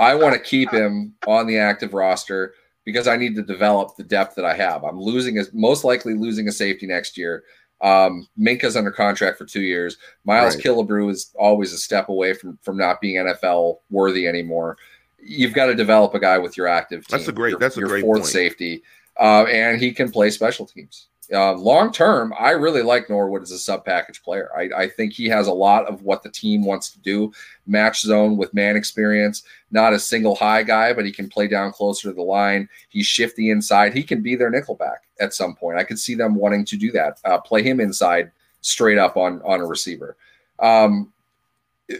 I want to keep him on the active roster because I need to develop the depth that I have. I'm losing a most likely losing a safety next year. Um, Minkah's under contract for two years. Miles right. Killebrew is always a step away from from not being NFL worthy anymore. You've got to develop a guy with your active team. That's a great. Your, that's a your great fourth point. safety, uh, and he can play special teams uh, long term, I really like Norwood as a sub package player. I, I, think he has a lot of what the team wants to do match zone with man experience, not a single high guy, but he can play down closer to the line. He's shifty inside. He can be their nickelback at some point. I could see them wanting to do that, uh, play him inside straight up on, on a receiver. Um,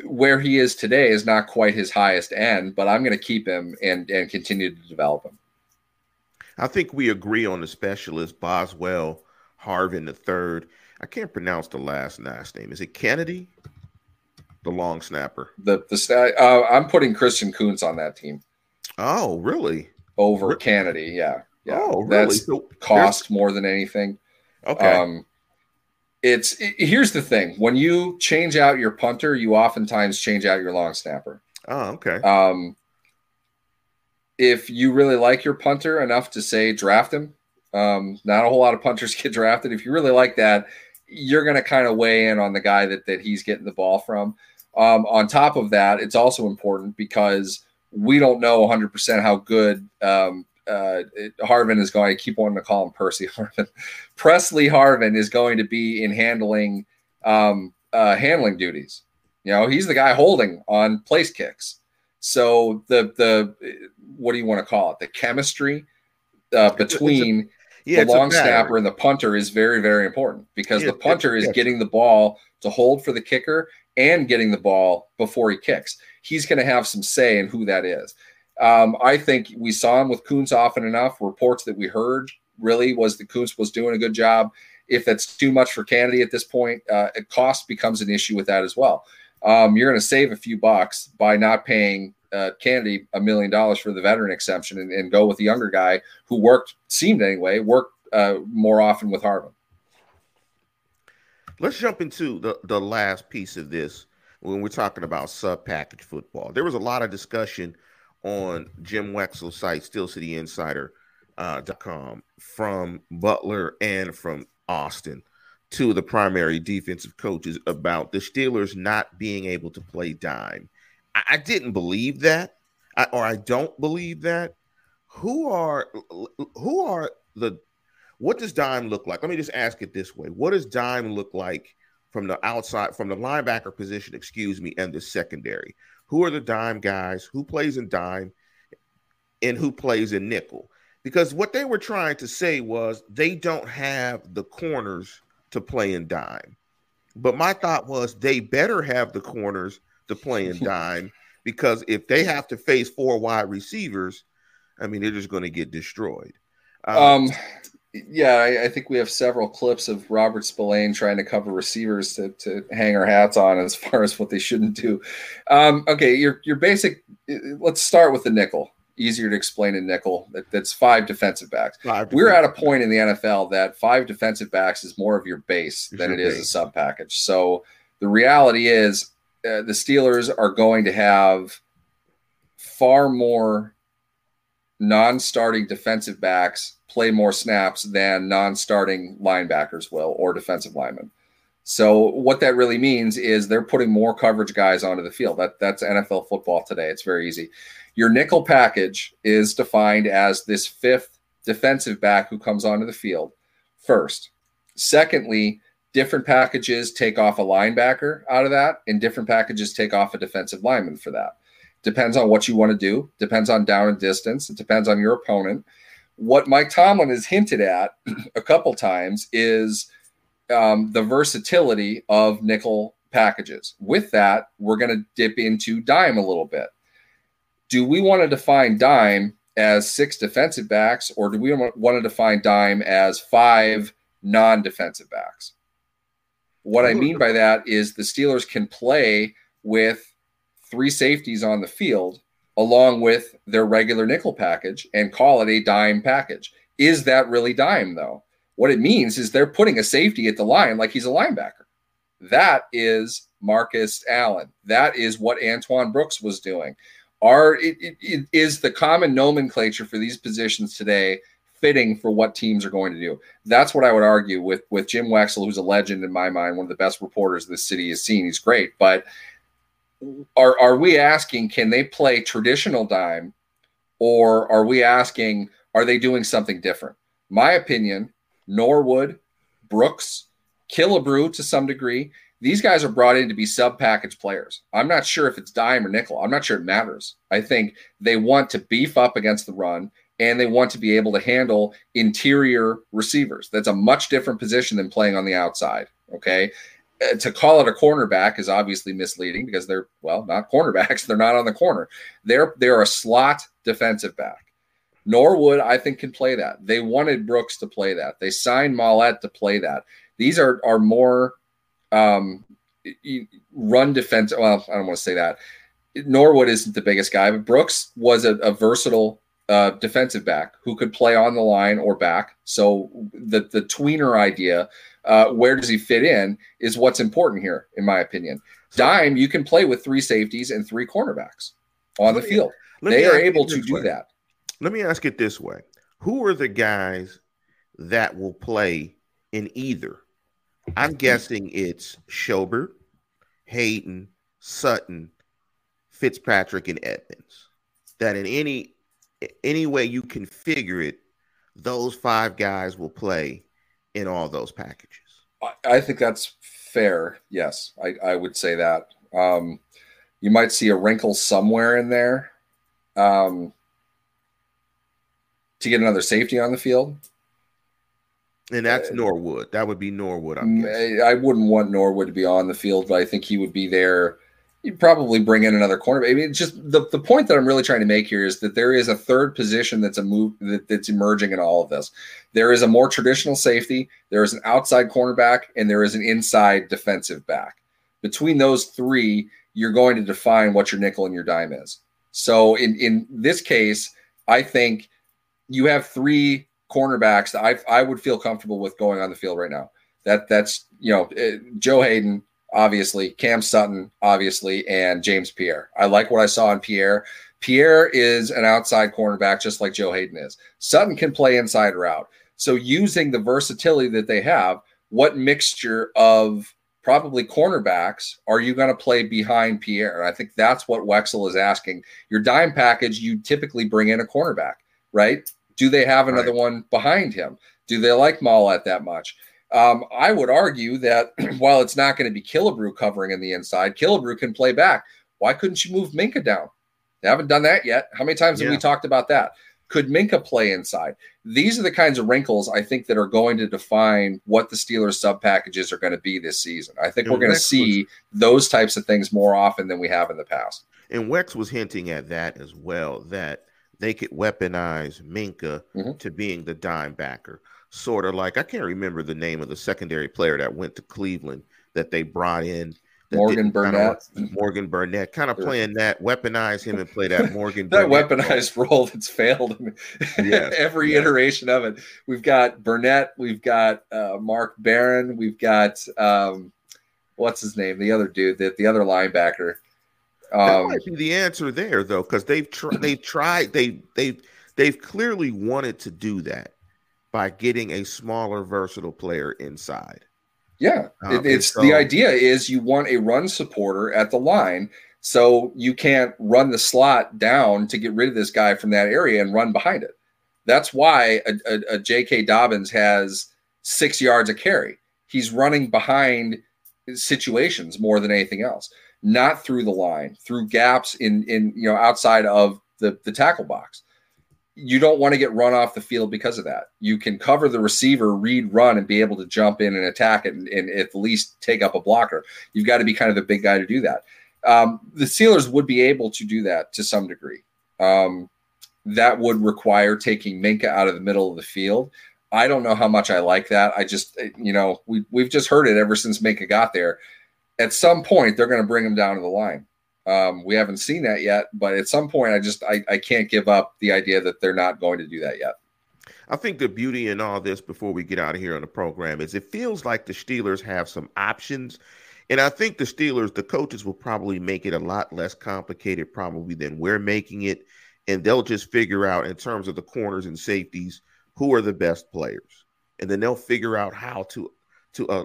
where he is today is not quite his highest end, but I'm going to keep him and, and continue to develop him. I think we agree on the specialist Boswell Harvin the third. I can't pronounce the last last name. Is it Kennedy? The long snapper. The the uh, I'm putting Christian Kuntz on that team. Oh, really? Over Kennedy, yeah, yeah. Oh, really? That's so cost more than anything. Okay. Um, it's it, here's the thing: when you change out your punter, you oftentimes change out your long snapper. Oh, okay. Um, if you really like your punter enough to say draft him, um, not a whole lot of punters get drafted. If you really like that, you're going to kind of weigh in on the guy that that he's getting the ball from. Um, on top of that, it's also important because we don't know 100% how good um, uh, Harvin is going. I keep wanting to call him Percy Harvin. Pressley Harvin is going to be in handling um, uh, handling duties. You know, he's the guy holding on place kicks. So the the what do you want to call it? The chemistry uh, between yeah, the long snapper and the punter is very very important because yeah, the punter is getting the ball to hold for the kicker and getting the ball before he kicks. He's going to have some say in who that is. Um, I think we saw him with Kuntz often enough. Reports that we heard really was that Kuntz was doing a good job. If that's too much for Kennedy at this point, uh, cost becomes an issue with that as well um, you're going to save a few bucks by not paying uh, Kennedy a million dollars for the veteran exemption and, and, go with the younger guy who worked, seemed anyway, worked uh, more often with Harvin. Let's jump into the, the last piece of this when we're talking about sub package football. There was a lot of discussion on Jim Wexell's site, SteelCityInsider.com, uh, from Butler and from Austin to the primary defensive coaches about the Steelers not being able to play dime. I, didn't believe that, I, or I don't believe that. Who are who are the what does dime look like? Let me just ask it this way: What does dime look like from the outside, from the linebacker position, excuse me, and the secondary? Who are the dime guys? Who plays in dime, and who plays in nickel? Because what they were trying to say was they don't have the corners to play in dime. But my thought was they better have the corners to play in dime because if they have to face four wide receivers, I mean, they're just going to get destroyed. Um, um yeah, I, I, think we have several clips of Robert Spillane trying to cover receivers to, to hang our hats on as far as what they shouldn't do. Um, okay, your your basic. Let's start with the nickel easier to explain in nickel. That, that's five defensive backs. Five We're at a point in the NFL that five defensive backs is more of your base it's than your it base. is a sub package. So the reality is uh, the Steelers are going to have far more non-starting defensive backs play more snaps than non-starting linebackers will or defensive linemen. So what that really means is they're putting more coverage guys onto the field. That that's NFL football today. It's very easy. Your nickel package is defined as this fifth defensive back who comes onto the field first. Secondly, different packages take off a linebacker out of that, and different packages take off a defensive lineman for that. Depends on what you want to do, depends on down and distance, it depends on your opponent. What Mike Tomlin has hinted at a couple times is um, the versatility of nickel packages. With that, we're going to dip into dime a little bit do we want to define dime as six defensive backs, or do we want to define dime as five non defensive backs? What I mean by that is the Steelers can play with three safeties on the field along with their regular nickel package and call it a dime package. Is that really dime, though? What it means is they're putting a safety at the line like he's a linebacker. That is Marcus Allen. That is what Antoine Brooks was doing. Are it, it, it is the common nomenclature for these positions today fitting for what teams are going to do. That's what I would argue with with Jim Wexell, who's a legend in my mind, one of the best reporters this city has seen. He's great, but are are we asking can they play traditional dime, or are we asking are they doing something different? My opinion, Norwood, Brooks, Killebrew to some degree, these guys are brought in to be sub package players. I'm not sure if it's dime or nickel. I'm not sure it matters. I think they want to beef up against the run and they want to be able to handle interior receivers. That's a much different position than playing on the outside. Okay. Uh, to call it a cornerback is obviously misleading because they're, well, not cornerbacks. They're not on the corner. They're, they're a slot defensive back. Norwood, I think, can play that. They wanted Brooks to play that. They signed Maulet to play that. These are, are more um, run defense. Well, I don't want to say that. Norwood isn't the biggest guy, but Brooks was a, a versatile uh, defensive back who could play on the line or back. So the the tweener idea, uh, where does he fit in, is what's important here, in my opinion. Dime, you can play with three safeties and three cornerbacks on the me, field. They are able to do way. that. Let me ask it this way: Who are the guys that will play in either? I'm guessing it's Schobert, Haden, Sutton, Fitzpatrick, and Edmunds. That in any any way you configure it, those five guys will play in all those packages. I, think that's fair. Yes, I, I would say that. Um, you might see a wrinkle somewhere in there um, to get another safety on the field. And that's uh, Norwood. That would be Norwood. I'm I wouldn't want Norwood to be on the field, but I think he would be there you probably bring in another corner. I mean, just the, the point that I'm really trying to make here is that there is a third position that's a move that, that's emerging in all of this. There is a more traditional safety, there is an outside cornerback, and there is an inside defensive back. Between those three, you're going to define what your nickel and your dime is. So in in this case, I think you have three cornerbacks that I I would feel comfortable with going on the field right now. That that's you know eh, Joe Haden, obviously, Cam Sutton, obviously, and James Pierre. I like what I saw in Pierre. Pierre is an outside cornerback, just like Joe Haden is. Sutton can play inside or out. So, using the versatility that they have, what mixture of probably cornerbacks are you going to play behind Pierre? And I think that's what Wexell is asking. Your dime package, you typically bring in a cornerback, right? Do they have another right. one behind him? Do they like Maulet that much? Um, I would argue that while it's not going to be Killebrew covering in the inside, Killebrew can play back. Why couldn't you move Minkah down? They haven't done that yet. How many times yeah. have we talked about that? Could Minkah play inside? These are the kinds of wrinkles I think that are going to define what the Steelers sub packages are going to be this season. I think and we're going to see those types of things more often than we have in the past. And Wex was hinting at that as well, that they could weaponize Minkah mm-hmm. to being the dime backer sort of like I can't remember the name of the secondary player that went to Cleveland that they brought in. Morgan Burnett. Kind of, Morgan Burnett, kind of playing that, weaponize him and play that Morgan. that Burnett weaponized role. role that's failed yes, every yes. iteration of it. We've got Burnett, we've got uh, Mark Barron, we've got um, what's his name, the other dude, that the other linebacker. Um, that might be the answer there, though, because they've tried. They've tried. They they they've clearly wanted to do that by getting a smaller, versatile player inside. Yeah, um, it's so, the idea is you want a run supporter at the line, so you can't run the slot down to get rid of this guy from that area and run behind it. That's why a, a, a J.K. Dobbins has six yards of carry. He's running behind situations more than anything else, not through the line, through gaps in in you know outside of the the tackle box you don't want to get run off the field because of that. You can cover the receiver, read, run, and be able to jump in and attack it and, and at least take up a blocker. You've got to be kind of a big guy to do that. Um, the Steelers would be able to do that to some degree. Um, that would require taking Minkah out of the middle of the field. I don't know how much I like that. I just, you know, we, we've just heard it ever since Minkah got there. At some point, they're going to bring him down to the line. Um, we haven't seen that yet, but at some point, I just I, I can't give up the idea that they're not going to do that yet. I think the beauty in all this, before we get out of here on the program, is it feels like the Steelers have some options And I think the Steelers, the coaches will probably make it a lot less complicated, probably than we're making it. And they'll just figure out, in terms of the corners and safeties, who are the best players. And then they'll figure out how to to uh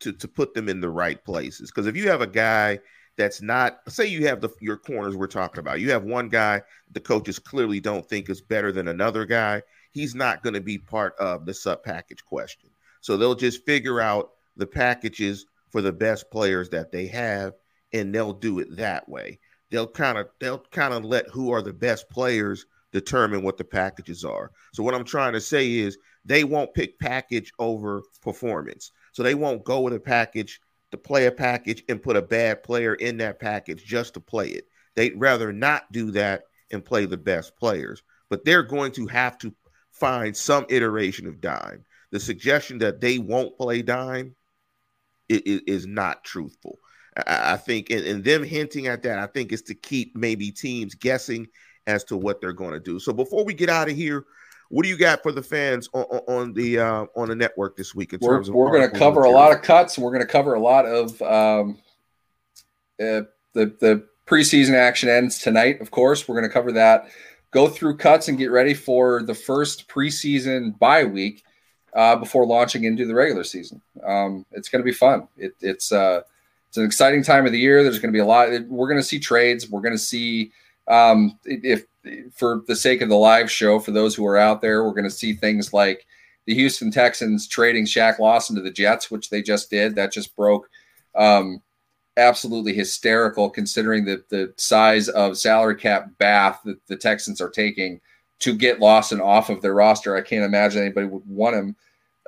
to, to put them in the right places. Because if you have a guy that's not, say you have the your corners we're talking about, you have one guy the coaches clearly don't think is better than another guy, he's not going to be part of the sub package question. So they'll just figure out the packages for the best players that they have, and they'll do it that way. They'll kind of they'll kind of let who are the best players determine what the packages are. So what I'm trying to say is they won't pick package over performance. So they won't go with a package to play a package and put a bad player in that package just to play it. They'd rather not do that and play the best players. But they're going to have to find some iteration of dime. The suggestion that they won't play dime is, not truthful. I, think, and them hinting at that, I think is to keep maybe teams guessing as to what they're going to do. So before we get out of here, what do you got for the fans on, on the uh, on the network this week? In we're, terms of we're going to cover material? a lot of cuts. We're going to cover a lot of um, uh, the the preseason action ends tonight. Of course, we're going to cover that. Go through cuts and get ready for the first preseason bye week uh, before launching into the regular season. Um, it's going to be fun. It, it's uh, it's an exciting time of the year. There's going to be a lot. We're going to see trades. We're going to see um, if for the sake of the live show, for those who are out there, we're going to see things like the Houston Texans trading Shaq Lawson to the Jets, which they just did. That just broke. Um, absolutely hysterical considering the, the size of salary cap bath that the Texans are taking to get Lawson off of their roster. I can't imagine anybody would want him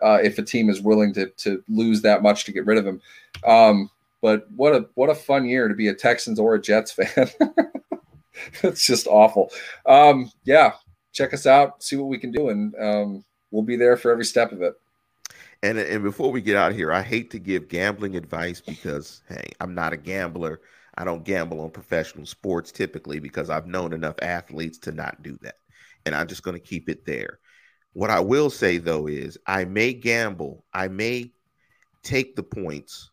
uh, if a team is willing to, to lose that much to get rid of him. Um, but what a what a fun year to be a Texans or a Jets fan. it's just awful. Um, yeah, check us out, see what we can do, and um, we'll be there for every step of it. And and before we get out of here, I hate to give gambling advice because hey, I'm not a gambler. I don't gamble on professional sports typically because I've known enough athletes to not do that. And I'm just going to keep it there. What I will say though is I may gamble, I may take the points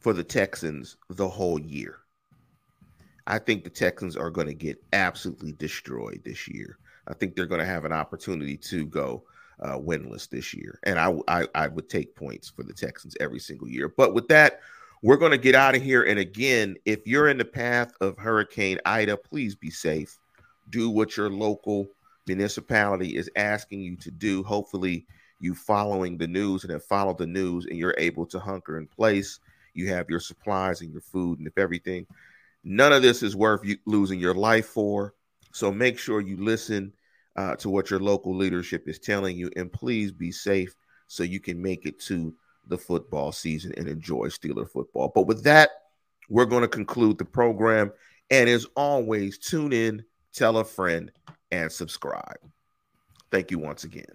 for the Texans the whole year. I think the Texans are going to get absolutely destroyed this year. I think they're going to have an opportunity to go uh, winless this year, and I, I I would take points for the Texans every single year. But with that, we're going to get out of here. And again, if you're in the path of Hurricane Ida, please be safe. Do what your local municipality is asking you to do. Hopefully, you following the news and have followed the news, and you're able to hunker in place. You have your supplies and your food, and if everything None of this is worth you losing your life for. So make sure you listen uh, to what your local leadership is telling you, and please be safe so you can make it to the football season and enjoy Steeler football. But with that, we're going to conclude the program. And as always, tune in, tell a friend, and subscribe. Thank you once again.